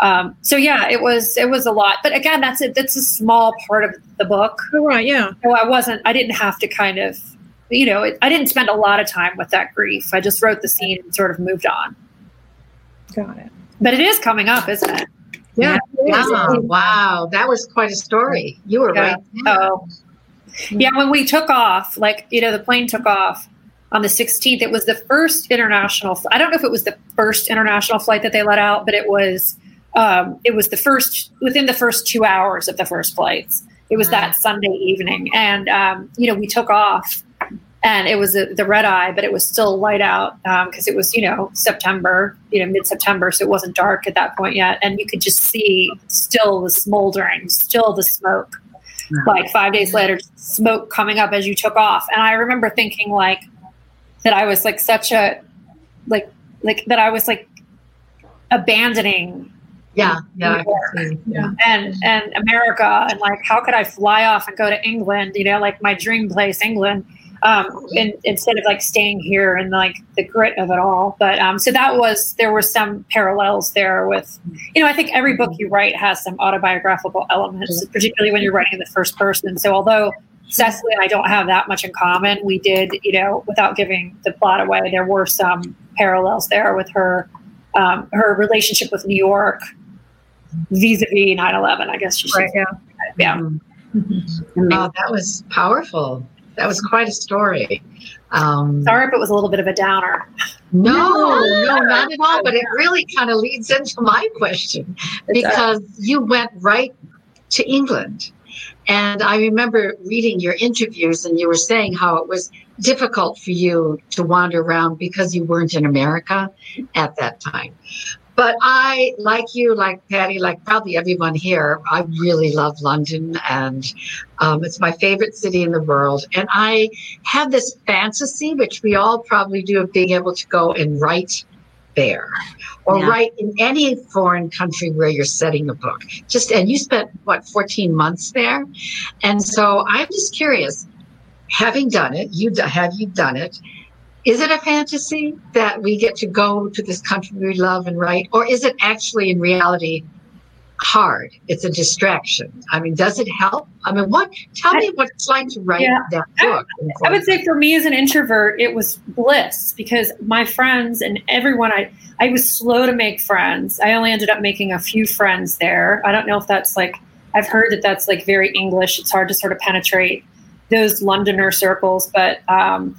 Um, so yeah, it was, it was a lot, but again, that's a, that's a small part of the book. Oh, right. Yeah. So I wasn't, I didn't have to kind of, you know, it, I didn't spend a lot of time with that grief. I just wrote the scene and sort of moved on. Got it. But it is coming up, isn't it? Yeah. Wow, wow, that was quite a story. You were Yeah. right. there. Oh, yeah. When we took off, like you know, the plane took off on the 16th. It was the first international. I don't know if it was the first international flight that they let out, but it was. Um, it was the first within the first two hours of the first flights. It was that Sunday evening, and um, you know, we took off, and it was a, the red eye, but it was still light out um, because it was you know September, you know mid September, so it wasn't dark at that point yet, and you could just see still the smoldering, still the smoke. Like five days later, smoke coming up as you took off, and I remember thinking like that I was like such a like like that I was like abandoning Yeah, yeah, I can. Yeah. and and America and like how could I fly off and go to England? You know, like my dream place, England. Um, and instead of like staying here and like the grit of it all, but um, so that was there were some parallels there with, you know, I think every book you write has some autobiographical elements, particularly when you're writing in the first person. So although Cecily and I don't have that much in common, we did, you know, without giving the plot away, there were some parallels there with her um, her relationship with New York vis-a-vis 9-11 i guess you should Right. Yeah. yeah Oh, that was powerful. That was quite a story. Um, sorry if it was a little bit of a downer No, no, not at all. But it really kind of leads into my question because you went right to England. And I remember reading your interviews, and you were saying how it was difficult for you to wander around because you weren't in America at that time. But I, like you, like Patti, like probably everyone here, I really love London and um, it's my favorite city in the world. And I have this fantasy, which we all probably do, of being able to go and write there or Yeah. write in any foreign country where you're setting a book. Just, and you spent what, 14 months there? And so I'm just curious, having done it, you have you done it? Is it a fantasy that we get to go to this country we love and write, or is it actually in reality hard? It's a distraction. I mean, does it help? I mean, what? Tell me what it's like to write Yeah. that book. i would say for me as an introvert it was bliss because my friends and everyone i i was slow to make friends i only ended up making a few friends there i don't know if that's like i've heard that that's like very english it's hard to sort of penetrate those londoner circles but um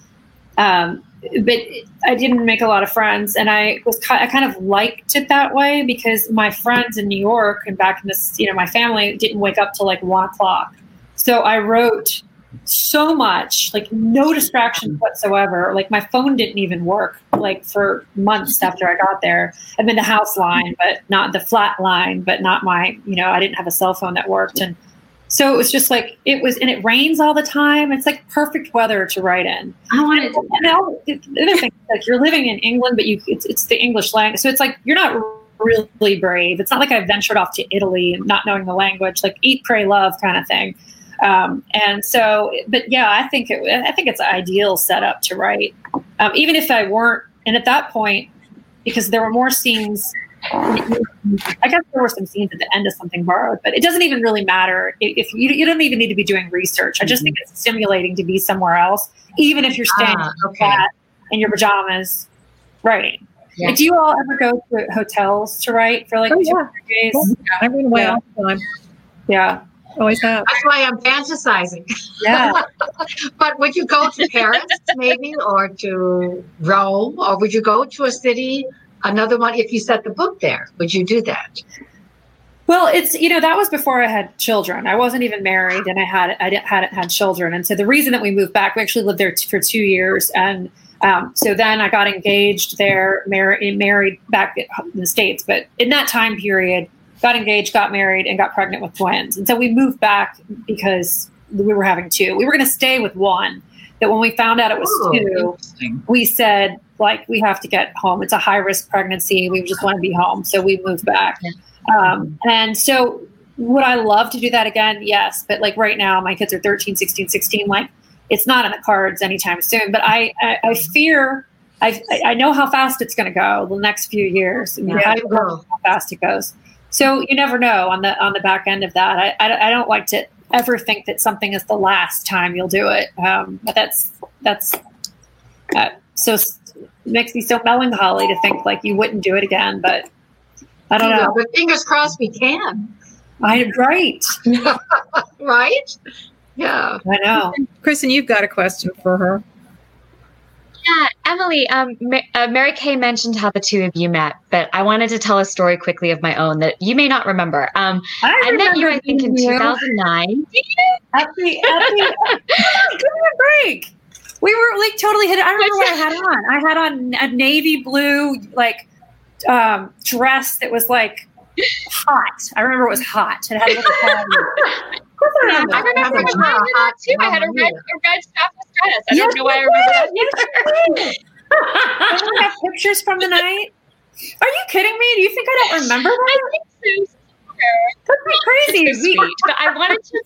um but I didn't make a lot of friends, and I was I kind of liked it that way because my friends in New York and back in this, you know, my family didn't wake up till like one o'clock. So I wrote so much, like no distractions whatsoever. Like my phone didn't even work like for months after I got there. I'm in the house line, but not the flat line, but not my, you know, I didn't have a cell phone that worked. And so it was just like, it was, and it rains all the time. It's like perfect weather to write in. I wanted And, to. and now the other thing, like you're living in England, but you, it's, it's the English language. So it's like, you're not really brave. It's not like I ventured off to Italy and not knowing the language, like eat, pray, love kind of thing. Um, and so, but yeah, I think it, I think it's an ideal setup to write, um, even if I weren't. And at that point, because there were more scenes, I guess there were some scenes at the end of something borrowed, but it doesn't even really matter if, if you, you don't even need to be doing research. I just think it's stimulating to be somewhere else, even if you're staying Ah, in okay. flat in your pajamas writing. Yeah. Do you all ever go to hotels to write for like Oh, two yeah. or three days? I've been away Yeah. all the time. Yeah. Always have. That's why I'm fantasizing. Yeah. But would you go to Paris maybe or to Rome or would you go to a city, another one if you set the book there? Would you do that? Well, it's you know that was before I had children. I wasn't even married, and I had I didn't, hadn't had children. And so the reason that we moved back, we actually lived there t- for two years, and um, so then I got engaged there, married married back in the states. But in that time period, got engaged, got married, and got pregnant with twins. And so we moved back because we were having two. We were going to stay with one. That when we found out it was Oh, two, we said like we have to get home it's a high risk pregnancy we just want to be home so we moved back um, and so would I love to do that again? Yes. But like right now, my kids are 13, 16, 16. Like it's not in the cards anytime soon. But I, I, I fear, I, I know how fast it's going to go the next few years. Yeah, I it don't know how fast it goes. So you never know on the on the back end of that. I, I, I don't like to ever think that something is the last time you'll do it. Um, but that's that's uh, so makes me so melancholy to think like you wouldn't do it again. But I don't You know, know. but fingers crossed we can. I right. right? Yeah. I know. Kristin, you've got a question for her. Yeah, Emily, um, Ma- uh, Mary Kay mentioned how the two of you met, but I wanted to tell a story quickly of my own that you may not remember. Um, I met you, I think, in you 2009. At the, at the, give me a break. We were like totally hit. I remember what I had on. I had on a navy blue like um, dress that was like hot. I remember it was hot. It had a little. I remember. I remember That's when I not did that too. I had a red, a red strapless dress. I Yes, don't know why I remember that did. Don't have pictures from the night? Are you kidding me? Do you think I don't remember that? I think so. That's crazy. So sweet. But I wanted to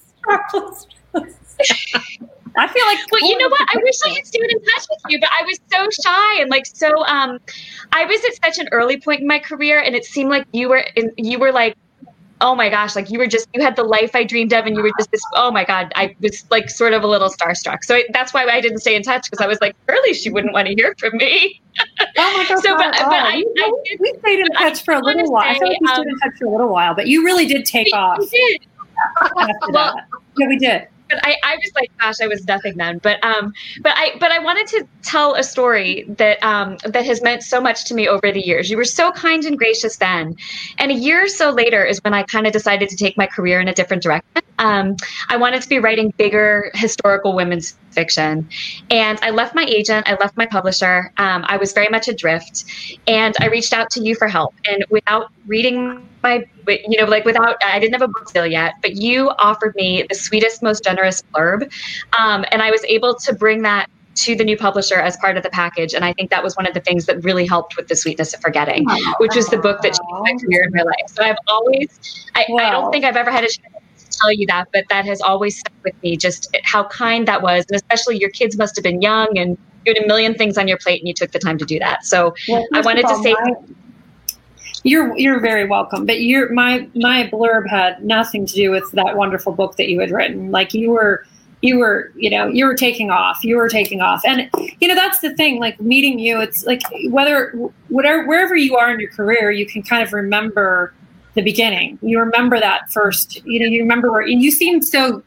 I feel like. Well, you know what? I wish I had stayed in touch with you, but I was so shy and like so. Um, I was at such an early point in my career, and it seemed like you were in. You were like, oh my gosh, like you were just you had the life I dreamed of, and you were just this. Oh my god, I was like sort of a little starstruck. So I, that's why I didn't stay in touch because I was like, surely she wouldn't want to hear from me. Oh my god! So, but- but I- we, I did- we stayed in touch for a little while. I feel like we say, stayed in um, touch for a little while, but you really did take off You did. after Well, that. Yeah, we did. But I, I was like, gosh, I was nothing then. But um, but I but I wanted to tell a story that um that has meant so much to me over the years. You were so kind and gracious then, and a year or so later is when I kind of decided to take my career in a different direction. Um, I wanted to be writing bigger historical women's fiction, and I left my agent, I left my publisher. Um, I was very much adrift, and I reached out to you for help. And without reading my you know like without i didn't have a book deal yet but you offered me the sweetest most generous blurb. Um, and i was able to bring that to the new publisher as part of the package. And i think that was one of the things that really helped with the sweetness of forgetting which was the book that changed my career in my life. So i've always i, I don't think i've ever had a chance tell you that but that has always stuck with me just how kind that was and especially your kids must have been young and you had a million things on your plate and you took the time to do that so Well, I wanted to say- my- you're you're very welcome. But your my my blurb had nothing to do with that wonderful book that you had written. Like you were you were you know you were taking off you were taking off and you know that's the thing like meeting you it's like whether whatever wherever you are in your career you can kind of remember the beginning. You remember that first you know you remember where and you seemed so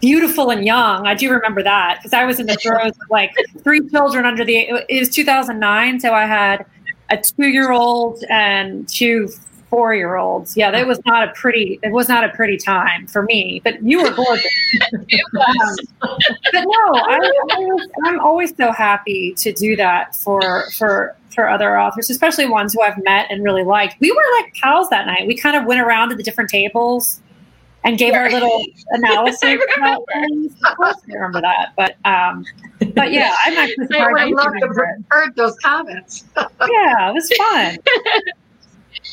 beautiful and young. I do remember that because i was in the throes of like three children under the it was 2009 so i had a two-year-old and two four-year-olds yeah that was not a pretty it was not a pretty time for me but you were gorgeous um, but no, I, I, I'm always so happy to do that for for for other authors, especially ones who I've met and really liked. We were like pals that night. We kind of went around to the different tables and gave our little analysis. I remember. Of course, I remember that. But um, but yeah, I'm actually I would have loved to have heard those comments. Yeah, it was fun.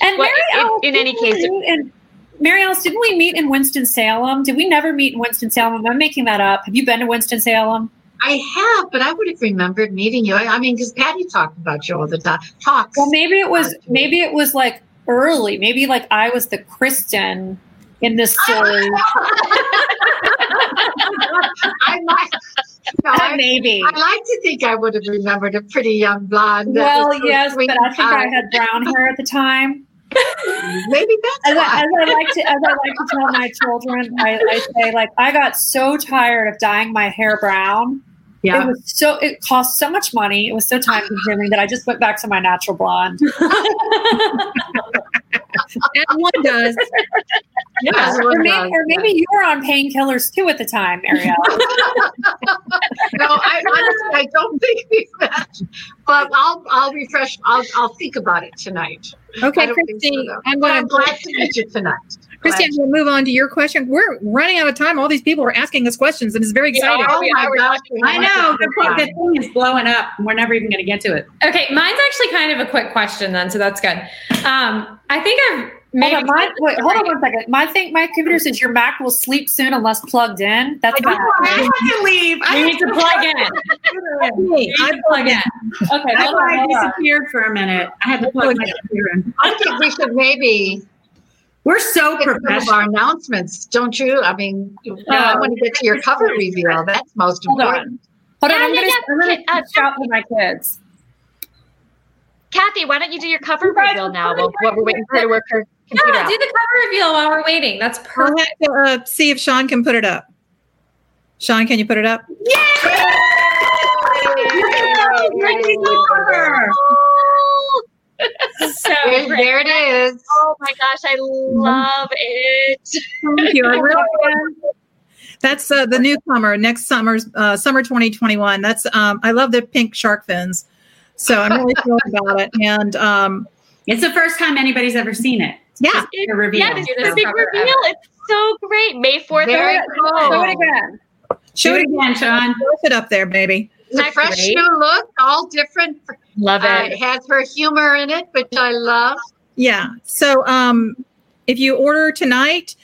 And Well, Mary in- Alice, in any didn't we case- meet in- Mary Alice, didn't we meet in Winston Salem? Did we never meet in Winston Salem? I'm making that up. Have you been to Winston Salem? I have, but I would have remembered meeting you. I, I mean, because Patti talked about you all the time. Talks. Well, maybe it was maybe it was like early. Maybe like I was the Kristin in this story. I might. No, maybe. I like to think I would have remembered a pretty young blonde. Well, so yes, but I think I had brown hair at the time. Maybe that's As I, as I like to as I like to tell my children, I, I say like I got so tired of dyeing my hair brown. Yeah. It was so it cost so much money. It was so time consuming that I just went back to my natural blonde. And one does. Yes, or, one maybe, does, or maybe you were on painkillers too at the time, Ariel. no, I honestly I don't think we met, but I'll I'll refresh. I'll I'll think about it tonight. Okay, don't so, I'm But I'm glad to meet you tonight. Kristy, we'll move on to your question. We're running out of time. All these people are asking us questions, and it's very Yeah. exciting. Oh my gosh, I know the, move thing is blowing up. and We're never even going to get to it. Okay, mine's actually kind of a quick question then, so that's good. Um, I think I've Hold on, my, wait, hold on one second. My thing, my computer says your Mac will sleep soon unless plugged in. That's I, bad. I have to leave. I We need to plug in. We need to plug in. Okay, That's why I disappeared for a minute. I had to plug my computer in. I think we should maybe We're so get some of professional. our announcements, don't you? I mean, I want to get to your cover reveal. That's most Hold on. important. Hold on, Yeah, I'm yeah, gonna, yeah. I'm gonna Uh, shout for my kids. Kathy, why don't you do your cover You reveal now really while, while we're waiting for her to work her computer Yeah, out? do the cover reveal while we're waiting. That's I'll perfect. have to uh, see if Sean can put it up. Sean, can you put it up? So There, there it is. Oh my gosh, I love it. Thank you. I really That's uh, the newcomer next summer's uh, summer 2021. That's um, I love the pink shark fins, so I'm really thrilled about it. And um, It's the first time anybody's ever seen it. yeah, A reveal. Yeah, this is the big cover reveal. It's so great. May 4th. Very Show it again. Show it again, Sean. Put it up there, baby. It's a fresh great? new look, all different. Love Uh, it. it has her humor in it, which I love. Yeah. So um, if you order tonight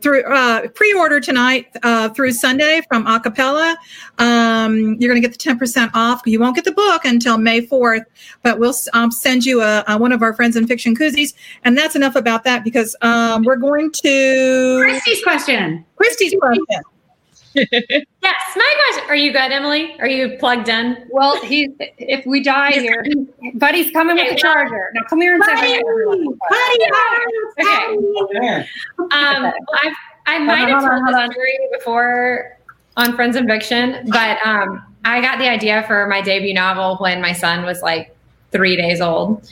through uh, pre-order tonight uh, through Sunday from A Cappella, um, you're going to get the 10% off. You won't get the book until May 4th, but we'll um, send you a, a, one of our Friends and Fiction koozies. And that's enough about that because um, we're going to Kristy's question. Kristy's question. Yes, my question. Are you good, Emily? Are you plugged in? Well, he if we die here, Buddy's coming with the charger. Now come here and say hi. to everyone. Okay. Um, I've, I might have Hold on, told hold this story before on Friends and Fiction, but um, I got the idea for my debut novel when my son was like three days old,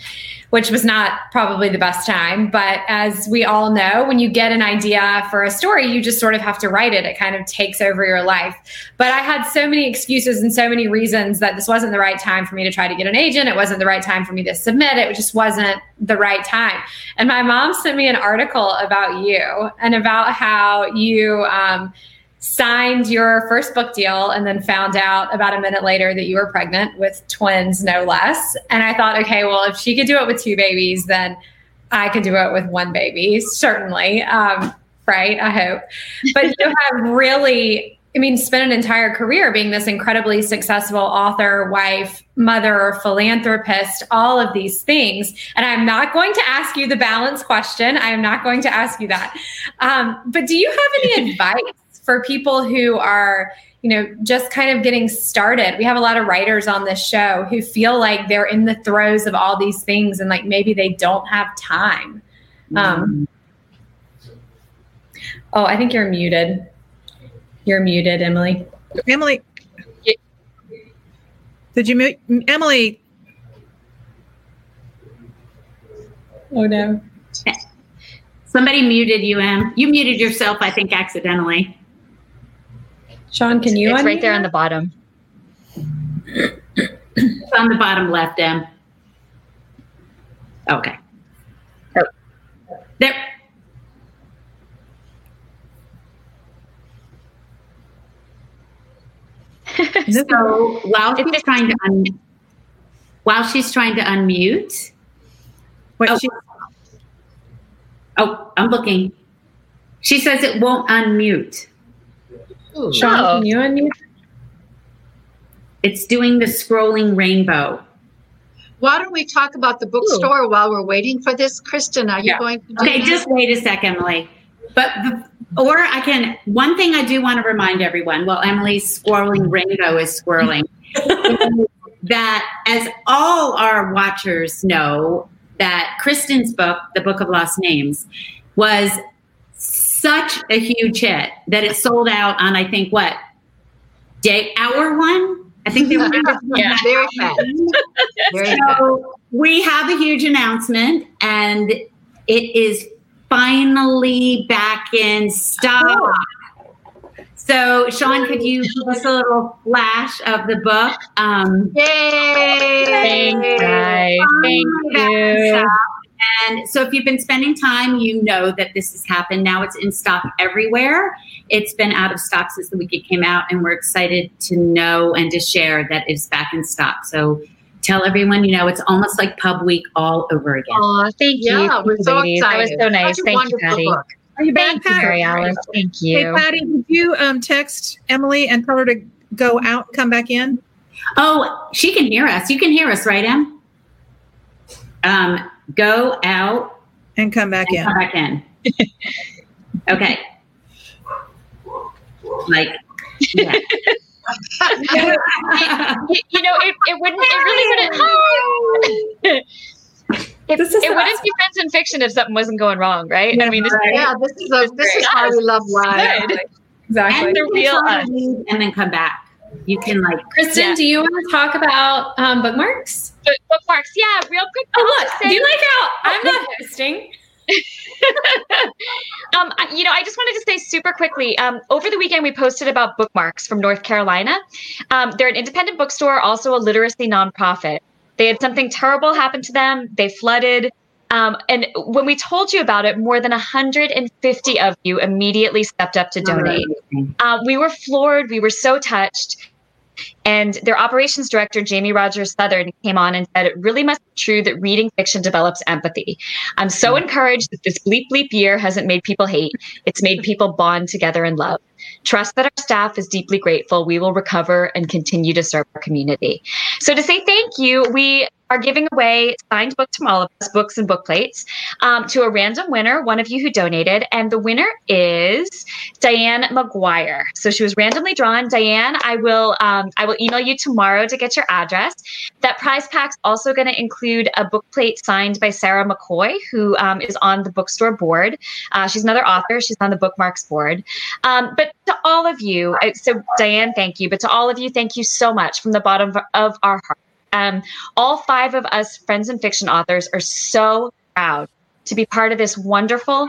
which was not probably the best time. But as we all know, when you get an idea for a story, you just sort of have to write it. It kind of takes over your life. But I had so many excuses and so many reasons that this wasn't the right time for me to try to get an agent. It wasn't the right time for me to submit. It just wasn't the right time. And my mom sent me an article about you and about how you um, signed your first book deal and then found out about a minute later that you were pregnant with twins, no less. And I thought, okay, well, if she could do it with two babies, then I could do it with one baby, certainly. Um, right? I hope. But you have really. I mean, spent an entire career being this incredibly successful author, wife, mother, philanthropist, all of these things. And I'm not going to ask you the balance question. I am not going to ask you that. Um, but do you have any advice for people who are, you know, just kind of getting started? We have a lot of writers on this show who feel like they're in the throes of all these things and like maybe they don't have time. Um, oh, I think you're muted. You're muted, Emily. Emily, did you mute Emily? Oh no. Somebody muted you, Em. You muted yourself, I think, accidentally. Sean, can you? It's right there her? on the bottom. It's on the bottom left, Em. Okay. Oh. There. So while It's she's trying to un- while she's trying to unmute, Wait, Oh. she, oh, I'm looking. She says it won't unmute. Sean, Oh. can you unmute? It's doing the scrolling rainbow. Why don't we talk about the bookstore while we're waiting for this? Kristin, are you Yeah. going to do Okay, that? just wait a second, Emily. But the, or I can. One thing I do want to remind everyone while Emily's scrolling rainbow is swirling, that as all our watchers know, that Kristin's book, The Book of Lost Names, was such a huge hit that it sold out on I think what day hour one. I think they were. Yeah. Very fast. Very fast. So we have a huge announcement, and it is finally back in stock. So, Sean, could you give us a little flash of the book? Um, Yay! Thanks, guys. Thank finally back in you. Stock. And so, if you've been spending time, you know that this has happened. Now it's in stock everywhere. It's been out of stock since the week it came out, and we're excited to know and to share that it's back in stock. So, tell everyone, you know, it's almost like pub week all over again. Oh, thank you. Yeah, we're so ladies. That was excited. so nice. Such a Thank you, wonderful Patti. book. Are you back, Thank you, Pat? Mary Alice. Thank you. Hey. Patti, did you um, text Emily and tell her to go out, come back in? Oh, she can hear us. You can hear us, right, Em? Um, go out And come back and in. come back in. okay. Like, yeah. you, you know, it, it wouldn't. It really wouldn't. It, This is it wouldn't best be friends and fiction if something wasn't going wrong, right? I mean, this Right. Yeah, this is a, this is why we love live. Exactly. And the real can us. and then come back. You can like Kristin, Yeah. do you want to talk about um, bookmarks? Bookmarks, yeah, real quick. Oh, I'll look, just do say- you like how I'm not hosting? um, you know, I just wanted to say super quickly. Um, over the weekend, we posted about bookmarks from North Carolina. Um, they're an independent bookstore, also a literacy nonprofit. They had something terrible happen to them. They flooded. Um, and when we told you about it, more than 150 of you immediately stepped up to donate. Uh, we were floored. We were so touched. And their operations director, Jamie Rogers Southern, came on and said, It really must be true that reading fiction develops empathy. I'm so encouraged that this bleep bleep year hasn't made people hate. It's made people bond together in love. Trust that our staff is deeply grateful. We will recover and continue to serve our community. So, to say thank you, we are giving away signed books from all of us, books and book plates, um, to a random winner, one of you who donated. And the winner is Diane McGuire. So she was randomly drawn. Diane, I will um, I will email you tomorrow to get your address. That prize pack's also going to include a book plate signed by Sarah McCoy, who um, is on the bookstore board. Uh, she's another author. She's on the bookmarks board. Um, but to all of you, uh, so Diane, thank you. But to all of you, thank you so much from the bottom of, of our heart. Um, all five of us friends and fiction authors are so proud to be part of this wonderful,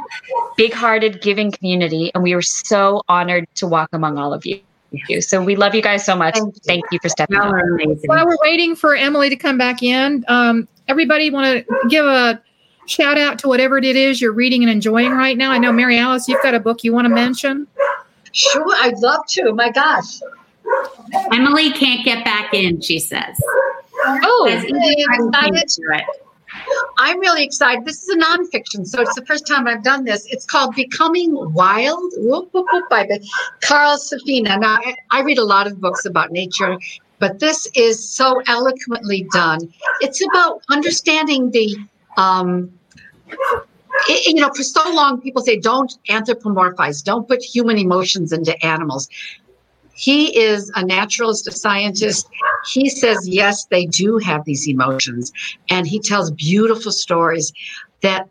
big hearted, giving community. And we are so honored to walk among all of you. So we love you guys so much. Thank you. Thank you for stepping up. While we're waiting for Emily to come back in, um, everybody want to give a shout out to whatever it is you're reading and enjoying right now. I know Mary Alice, you've got a book you want to mention. Sure, I'd love to. My gosh. Emily can't get back in, she says. Oh, Says even Hey, if I'm excited. I'm really excited. This is a nonfiction, so it's the first time I've done this. It's called Becoming Wild whoop, whoop, whoop, by Carl Safina. Now, I, I read a lot of books about nature, but this is so eloquently done. It's about understanding the, um, i- you know, for so long people say don't anthropomorphize, don't put human emotions into animals. He is a naturalist, a scientist. He says, yes, they do have these emotions. And he tells beautiful stories that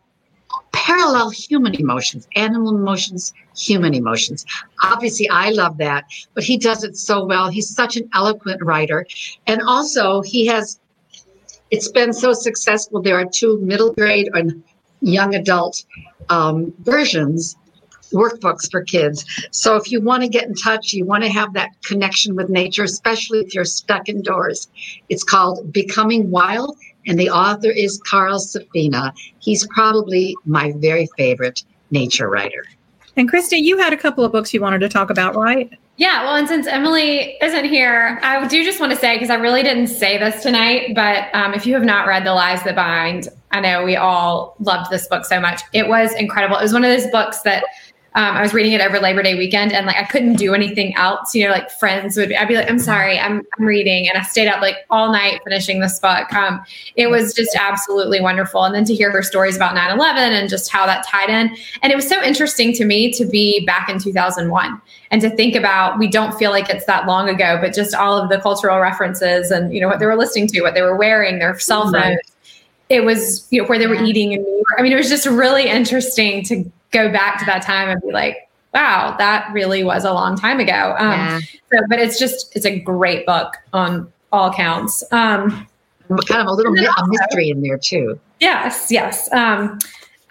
parallel human emotions, animal emotions, human emotions. Obviously, I love that, but he does it so well. He's such an eloquent writer. And also, he has, it's been so successful. There are two middle grade and young adult um, versions workbooks for kids. So if you want to get in touch, you want to have that connection with nature, especially if you're stuck indoors. It's called Becoming Wild, and the author is Carl Safina. He's probably my very favorite nature writer. And Kristy, you had a couple of books you wanted to talk about, right? Yeah, well, and since Emily isn't here, I do just want to say because I really didn't say this tonight, but um, if you have not read The Lies That Bind, I know we all loved this book so much. It was incredible. It was one of those books that um, I was reading it over Labor Day weekend, and like I couldn't do anything else. You know, like friends would, be, I'd be like, "I'm sorry, I'm I'm reading," and I stayed up like all night finishing this book. Um, it was just absolutely wonderful, and then to hear her stories about 9/11 and just how that tied in, and it was so interesting to me to be back in 2001 and to think about. We don't feel like it's that long ago, but just all of the cultural references and you know what they were listening to, what they were wearing, their cell phones. Right. It was you know where they were eating and. I mean, it was just really interesting to go back to that time and be like, wow, that really was a long time ago. Um, yeah. so, but it's just, it's a great book on all counts. Um, Kind of a little then mi- mystery in there too. yes, yes. Um,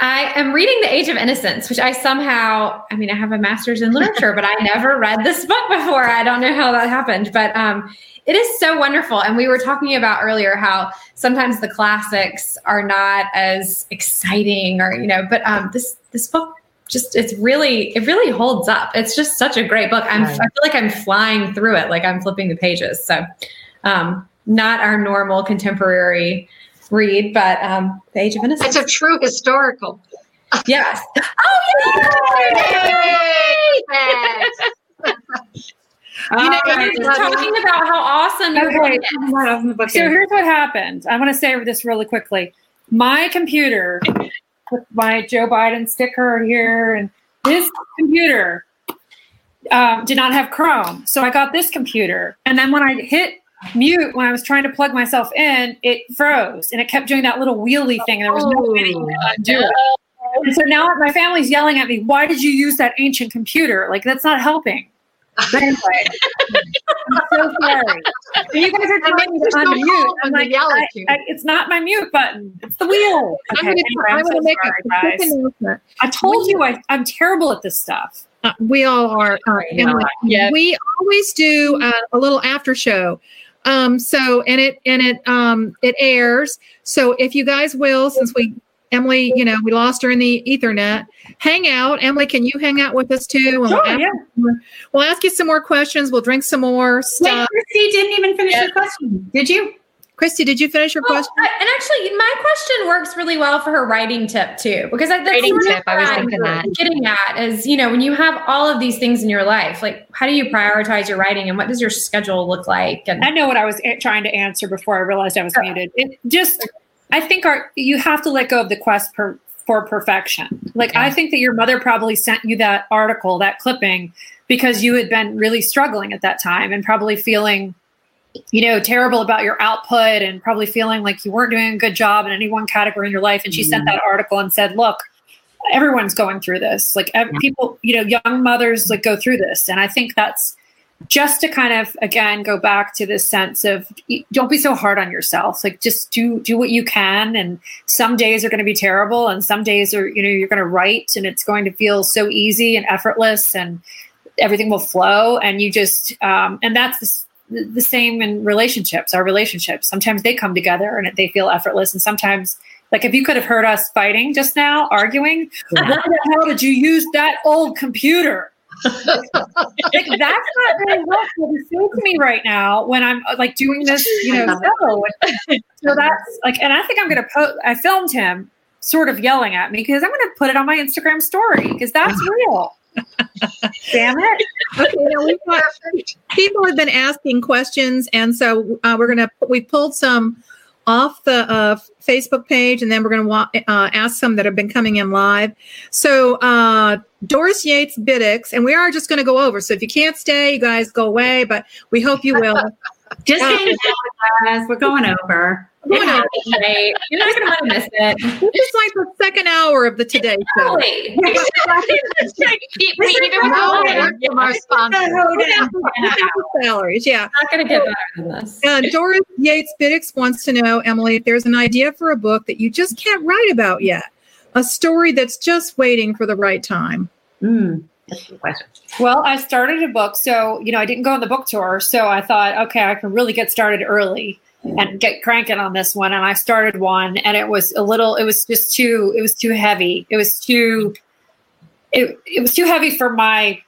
I am reading The Age of Innocence, which I somehow, I mean, I have a master's in literature, but I never read this book before. I don't know how that happened, but um, it is so wonderful. And we were talking about earlier how sometimes the classics are not as exciting or, you know, but um, this, this book just, it's really, it really holds up. It's just such a great book. I'm, I feel like I'm flying through it, like I'm flipping the pages. So, um, not our normal contemporary read, but um, The Age of Innocence. It's a true historical. yes. Oh, Yay! You know, you're just talking about how awesome you're Okay. going to So here's what happened. I want to say this really quickly. My computer with my Joe Biden sticker here, and this computer um, did not have Chrome. So I got this computer. And then when I hit mute, when I was trying to plug myself in, it froze and it kept doing that little wheelie thing. And there was no way you could undo it. And so now my family's yelling at me, why did you use that ancient computer? Like, that's not helping. But anyway, I'm so sorry. And you guys are telling me to unmute. I'm like, yell I, at you. I, it's not my mute button. It's the wheel. I'm going anyway, I'm to so make sorry, a announcement. I told you I, I'm terrible at this stuff. Uh, we all are. Uh, Emily. Yeah. We always do uh, a little after show. Um, so and it and it um it airs. So if you guys will, since we Emily, you know, we lost her in the Ethernet. Hang out, Emily. Can you hang out with us too? And Sure, we'll, ask, yeah. we'll ask you some more questions. We'll drink some more Wait, stuff. Kristy didn't even finish your question. Did you? Kristy, did you finish your Well, question? I- and actually, my question works really well for her writing tip too, because I, that's Writing sort tip, I was thinking that. Getting at is, you know, when you have all of these things in your life, like how do you prioritize your writing, and what does your schedule look like? And I know what I was a- trying to answer before I realized I was muted. It just, I think our you have to let go of the quest per, for perfection. Like I think that your mother probably sent you that article, that clipping, because you had been really struggling at that time and probably feeling, you know, terrible about your output and probably feeling like you weren't doing a good job in any one category in your life. And she sent that article and said, "Look." Everyone's going through this. Like ev- people, you know, young mothers like go through this, and I think that's just to kind of again go back to this sense of don't be so hard on yourself like just do do what you can and some days are going to be terrible and some days are you know you're going to write and it's going to feel so easy and effortless and everything will flow and you just um, and that's the, the same in relationships our relationships sometimes they come together and they feel effortless and sometimes like if you could have heard us fighting just now arguing why the hell did you use that old computer like that's not very helpful to say to me right now when I'm uh, like doing this, you know, show. So that's like, and I think I'm gonna post. I filmed him sort of yelling at me because I'm gonna put it on my Instagram story because that's real. Damn it! Okay, now we've got, people have been asking questions, and so uh, we're gonna we pulled some off the uh, Facebook page, and then we're gonna wa- uh, ask some that have been coming in live. So uh, Doris Yates Biddix, and we are just gonna go over. So if you can't stay, you guys go away, but we hope you will. Just Uh, hang out, guys. We're going over. We're gonna- Right. You're not going to want to miss it. This is like the second hour of the Today Show. We, we even No, yeah. word from our sponsor. Salaries, yeah. Not going to get better than this. Uh, Doris Yates Biddix wants to know, Emily, if there's an idea for a book that you just can't write about yet, a story that's just waiting for the right time. Mm, that's a good question. Well, I started a book, so you know I didn't go on the book tour, so I thought, okay, I can really get started early and get cranking on this one. And I started one, and it was a little, it was just too, it was too heavy. It was too, it, it was too heavy for my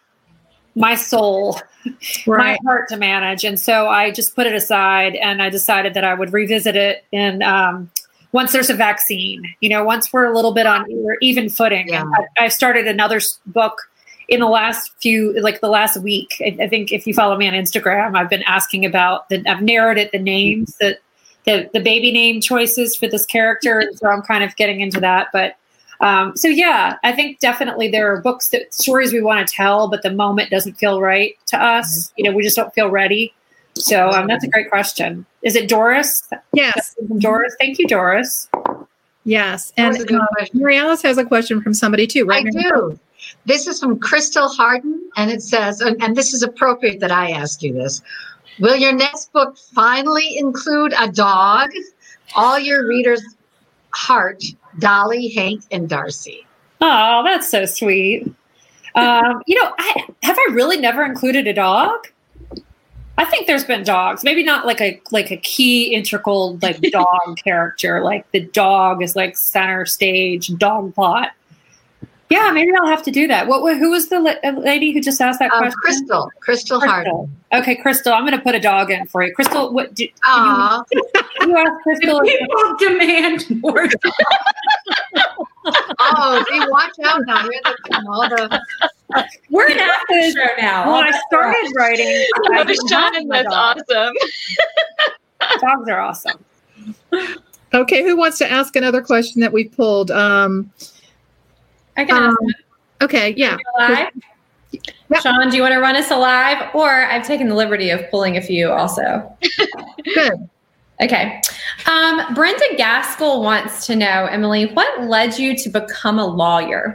my soul, my heart to manage, and so I just put it aside, and I decided that I would revisit it in. Um, once there's a vaccine, you know, once we're a little bit on even footing, Yeah. I, I started another book in the last few like the last week I, I think if you follow me on instagram i've been asking about the i've narrowed it the names that the the baby name choices for this character so i'm kind of getting into that but um, so yeah i think definitely there are books that stories we want to tell but the moment doesn't feel right to us you know we just don't feel ready so um, that's a great question is it doris Yes, doris thank you doris yes. And That's uh. Mary Alice has a question from somebody too, I right? Mary? do. This is from Crystal Harden, and it says, and, and this is appropriate that I ask you this. Will your next book finally include a dog? All your readers' heart, Dolly, Hank, and Darcy. Oh, that's so sweet. Um, you know, I, have I really never included a dog? I think there's been dogs, maybe not like a like a key integral like dog character, like the dog is like center stage dog plot. Yeah, maybe I'll have to do that. What? Who was the uh, lady who just asked that Um, question? Crystal, Crystal Hardin. Okay, Crystal. I'm going to put a dog in for you. Crystal, what? Did, Aw, you ask Crystal? People demand more. oh, see, watch out now. Here they come, all the We're an after show now. When I started writing, I didn't have Sean, my that's dog. awesome. Dogs are awesome. Okay, who wants to ask another question that we pulled? Um, I can Um, okay, yeah. live. Yep. Sean, do you want to run us alive? Or I've taken the liberty of pulling a few also. Good. Okay. Um, Brenda Gaskell wants to know, Emily, what led you to become a lawyer?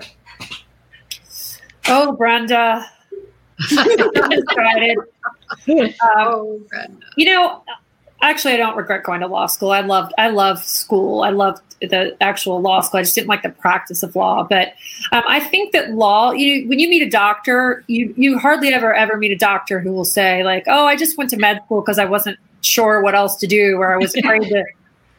Oh, Brenda. I'm excited. Um, oh, Brenda. you know, actually, I don't regret going to law school. I loved, I loved school. I loved the actual law school. I just didn't like the practice of law. But um, I think that law, you when you meet a doctor, you you hardly ever ever meet a doctor who will say like, "Oh, I just went to med school because I wasn't sure what else to do, or I was afraid to."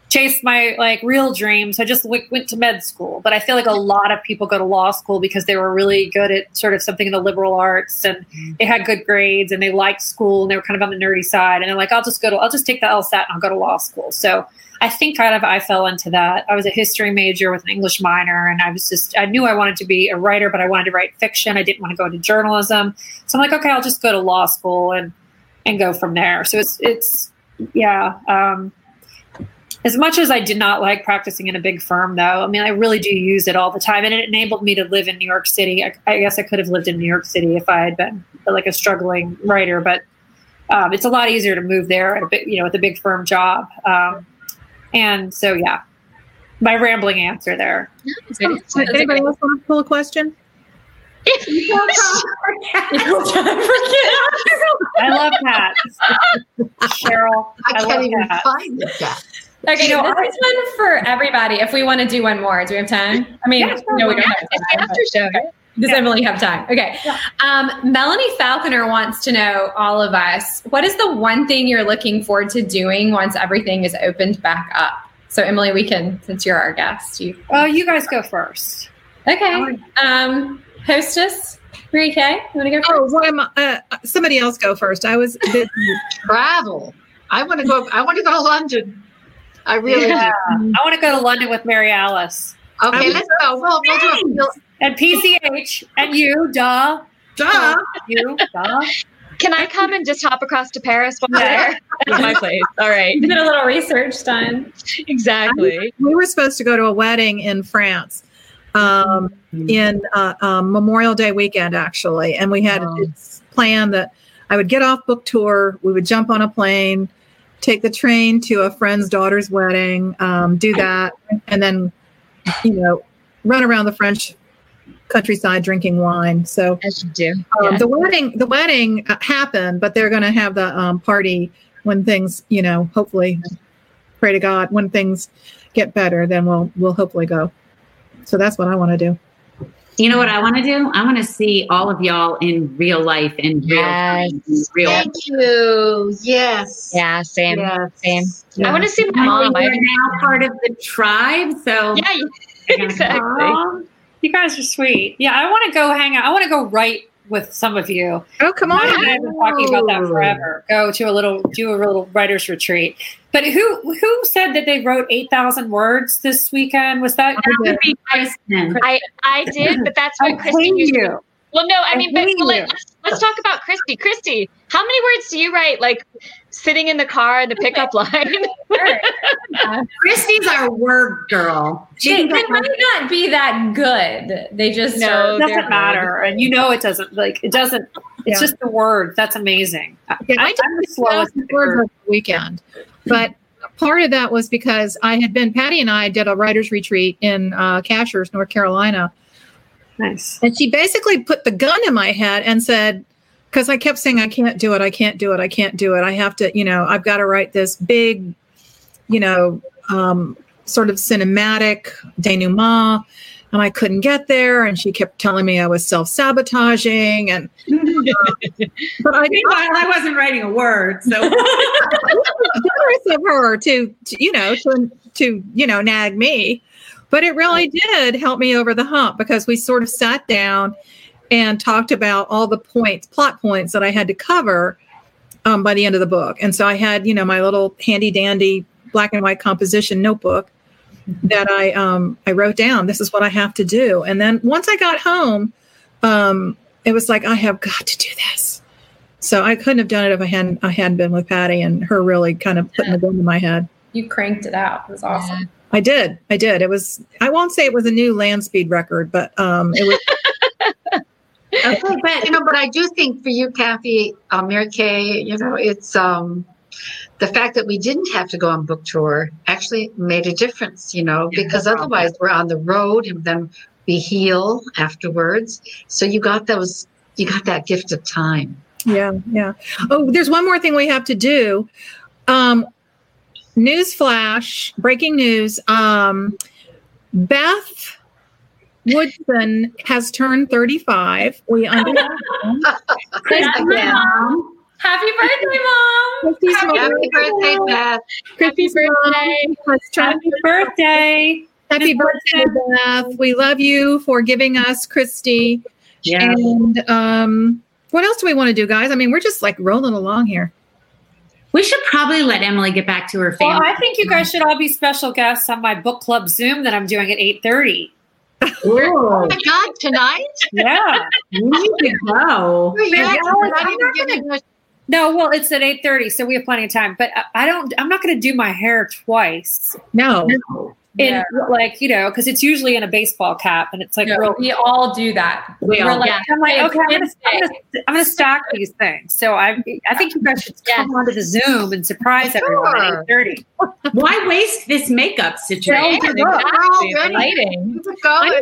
Chase my like real dreams. I just w- went to med school, but I feel like a lot of people go to law school because they were really good at sort of something in the liberal arts and they had good grades and they liked school and they were kind of on the nerdy side. And they're like, I'll just go to, I'll just take the LSAT and I'll go to law school. So I think kind of I fell into that. I was a history major with an English minor, and I was just I knew I wanted to be a writer, but I wanted to write fiction. I didn't want to go into journalism, so I'm like, okay, I'll just go to law school and and go from there. So it's it's yeah. Um, as much as I did not like practicing in a big firm, though, I mean, I really do use it all the time, and it enabled me to live in New York City. I, I guess I could have lived in New York City if I had been like a struggling writer, but um, it's a lot easier to move there at a big, you know, with a big firm job. Um, and so, yeah, my rambling answer there. Does anybody else want to pull a question? I love cats. Cheryl, I, I, can't love even cats. find the cat. Okay, You know, this is one for everybody. If we want to do one more, do we have time? I mean, Yeah, no, we don't have time. after show. but- Does Emily have time? Okay. Um, Melanie Falconer wants to know all of us what is the one thing you're looking forward to doing once everything is opened back up? So, Emily, we can, since you're our guest, you Oh, you guys go first. okay? Um, hostess, Mary Kay, you want to go first? Oh, what am uh, somebody else go first. I was busy. Travel. I want to go. I want to go to London. I really Yeah. I want to go to London with Mary Alice do. Okay, let's go. We'll, we'll do a field. and PCH and you, duh, Duh. you, duh. Can I come and just hop across to Paris while I'm there? That's my place. All right. You did a little research done. Exactly. We were supposed to go to a wedding in France um, in uh, um, Memorial Day weekend, actually. And we had Oh. it's planned that I would get off book tour, we would jump on a plane, take the train to a friend's daughter's wedding, um, do that, and then, you know, run around the French countryside drinking wine. So As you do. um, Yeah. the wedding the wedding uh, happened but they're going to have the um, party when things you know hopefully pray to god when things get better then we'll we'll hopefully go so that's what i want to do You know what I want to do? I want to see all of y'all in real life, in real, Yes. time, in real. Thank you. Yes. Yeah, same. Yes. Same. Yeah. I want to see my Emily, mom. I, you're now part of the tribe, so yeah, you- exactly. Aw, you guys are sweet. Yeah, I want to go hang out. I want to go write with some of you. oh come on I have been talking about that forever. Go to a little, do a little writers retreat. But who who said that they wrote eight thousand words this weekend? Was that? I did. be Kristin. I, I did, but that's I what Kristy hate you. Well, no, I I mean, but, hate but like, let's, let's talk about Kristy. Kristy, how many words do you write, like sitting in the car in the pickup line? Kristy's our word girl. She They, can they might not be that good. They just No, are. It doesn't matter, and you know it doesn't. Like it doesn't. It's Yeah. just the word. That's amazing. I, Yeah, I I'm the slowest. thousand words over the weekend but part of that was because i had been patti and i did a writers retreat in uh, Cashiers north carolina Nice. And she basically put the gun in my head and said, because I kept saying, I can't do it, I can't do it, I can't do it. I have to, you know, I've got to write this big, you know, um, sort of cinematic denouement. And I couldn't get there. And she kept telling me I was self sabotaging. And, but I, Meanwhile, I wasn't writing a word, so generous of her to, to you know to to you know nag me But it really did help me over the hump because we sort of sat down and talked about all the points, plot points that I had to cover um, by the end of the book. And so I had, you know, my little handy dandy black and white composition notebook that I um, I wrote down. This is what I have to do. And then once I got home, um, it was like I have got to do this. So I couldn't have done it if I hadn't I hadn't been with Patti and her really kind of putting the gun in my head. You cranked it out. It was awesome. I did. I did. It was. I won't say it was a new land speed record, but um, it was. okay, but you know, but I do think for you, Kathy, uh, Mary Kay, you know, it's um, the fact that we didn't have to go on book tour actually made a difference. You know, because otherwise we're on the road and then we heal afterwards. So you got those. You got that gift of time. Yeah, yeah. Oh, there's one more thing we have to do. Um, news flash, breaking news. Um, Beth Woodson has turned 35. We understand. Mom. Happy birthday, mom! Kristy's Happy, mom- birthday, Beth. Kristy's birthday. mom Happy birthday. Happy birthday, Beth. We love you for giving us Kristy. Yeah. And um, what else do we want to do, guys? I mean, we're just like rolling along here. We should probably let Emily get back to her Well, family. I think you guys should all be special guests on my book club Zoom that I'm doing at 8:30. Oh my God, tonight? Yeah. we need to go. Yeah, Yeah, we're not I'm even not giving us- No, well, it's at 8:30, so we have plenty of time. But I- I don't. I'm not going to do my hair twice. No. In Yeah. like you know, because it's usually in a baseball cap, and it's like No, real. we all do that. We all- like, yeah. I'm like, okay, I'm gonna, I'm gonna, I'm gonna stack these things. So I, I think you guys should come onto the Zoom and surprise everyone at 8:30. Why waste this makeup situation? Yeah, Exactly. we're already- Lighting. Keep it going.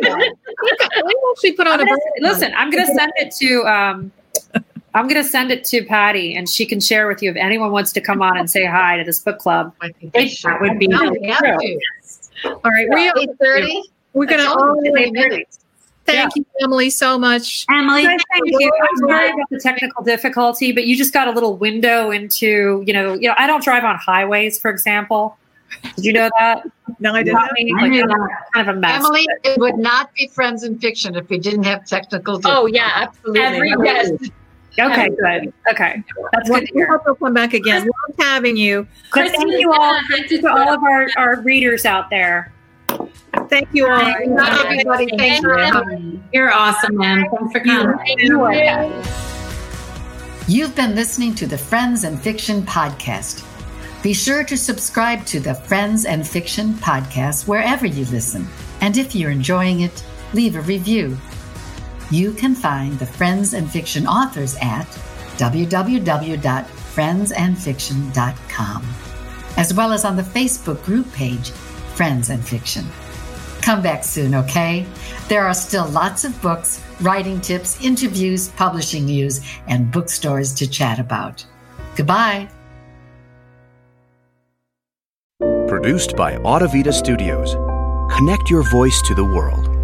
We actually put on I'm a gonna, birthday listen, I'm gonna send it to. um I'm gonna send it to Patti, and she can share with you if anyone wants to come on and say hi to this book club. I think That would be No, we have to. All right. We, Eight thirty. we're going to all only 30 minutes. thank you, Emily, so much. Emily, Thank you. I'm sorry about the technical difficulty, but you just got a little window into, you know, you know, I don't drive on highways, for example. Did you know that? No, I didn't. Me. I Like, knew I'm that. kind of a mess. Emily, it would not be Friends and Fiction if we didn't have technical. Oh yeah, absolutely. Every yes. Okay, good. Okay, that's Well, good to we hear. hope you'll come back again. Love having you. But thank you all, thank you to all of our, our readers out there. Thank you all. Not everybody. Thanks for coming. you're awesome, man. Thanks for coming. Thank you. You've been listening to the Friends and Fiction podcast. Be sure to subscribe to the Friends and Fiction podcast wherever you listen. And if you're enjoying it, leave a review. You can find the Friends and Fiction authors at www.friendsandfiction.com, as well as on the Facebook group page, Friends and Fiction. Come back soon, okay? There are still lots of books, writing tips, interviews, publishing news, and bookstores to chat about. Goodbye. Produced by Audivita Studios. Connect your voice to the world.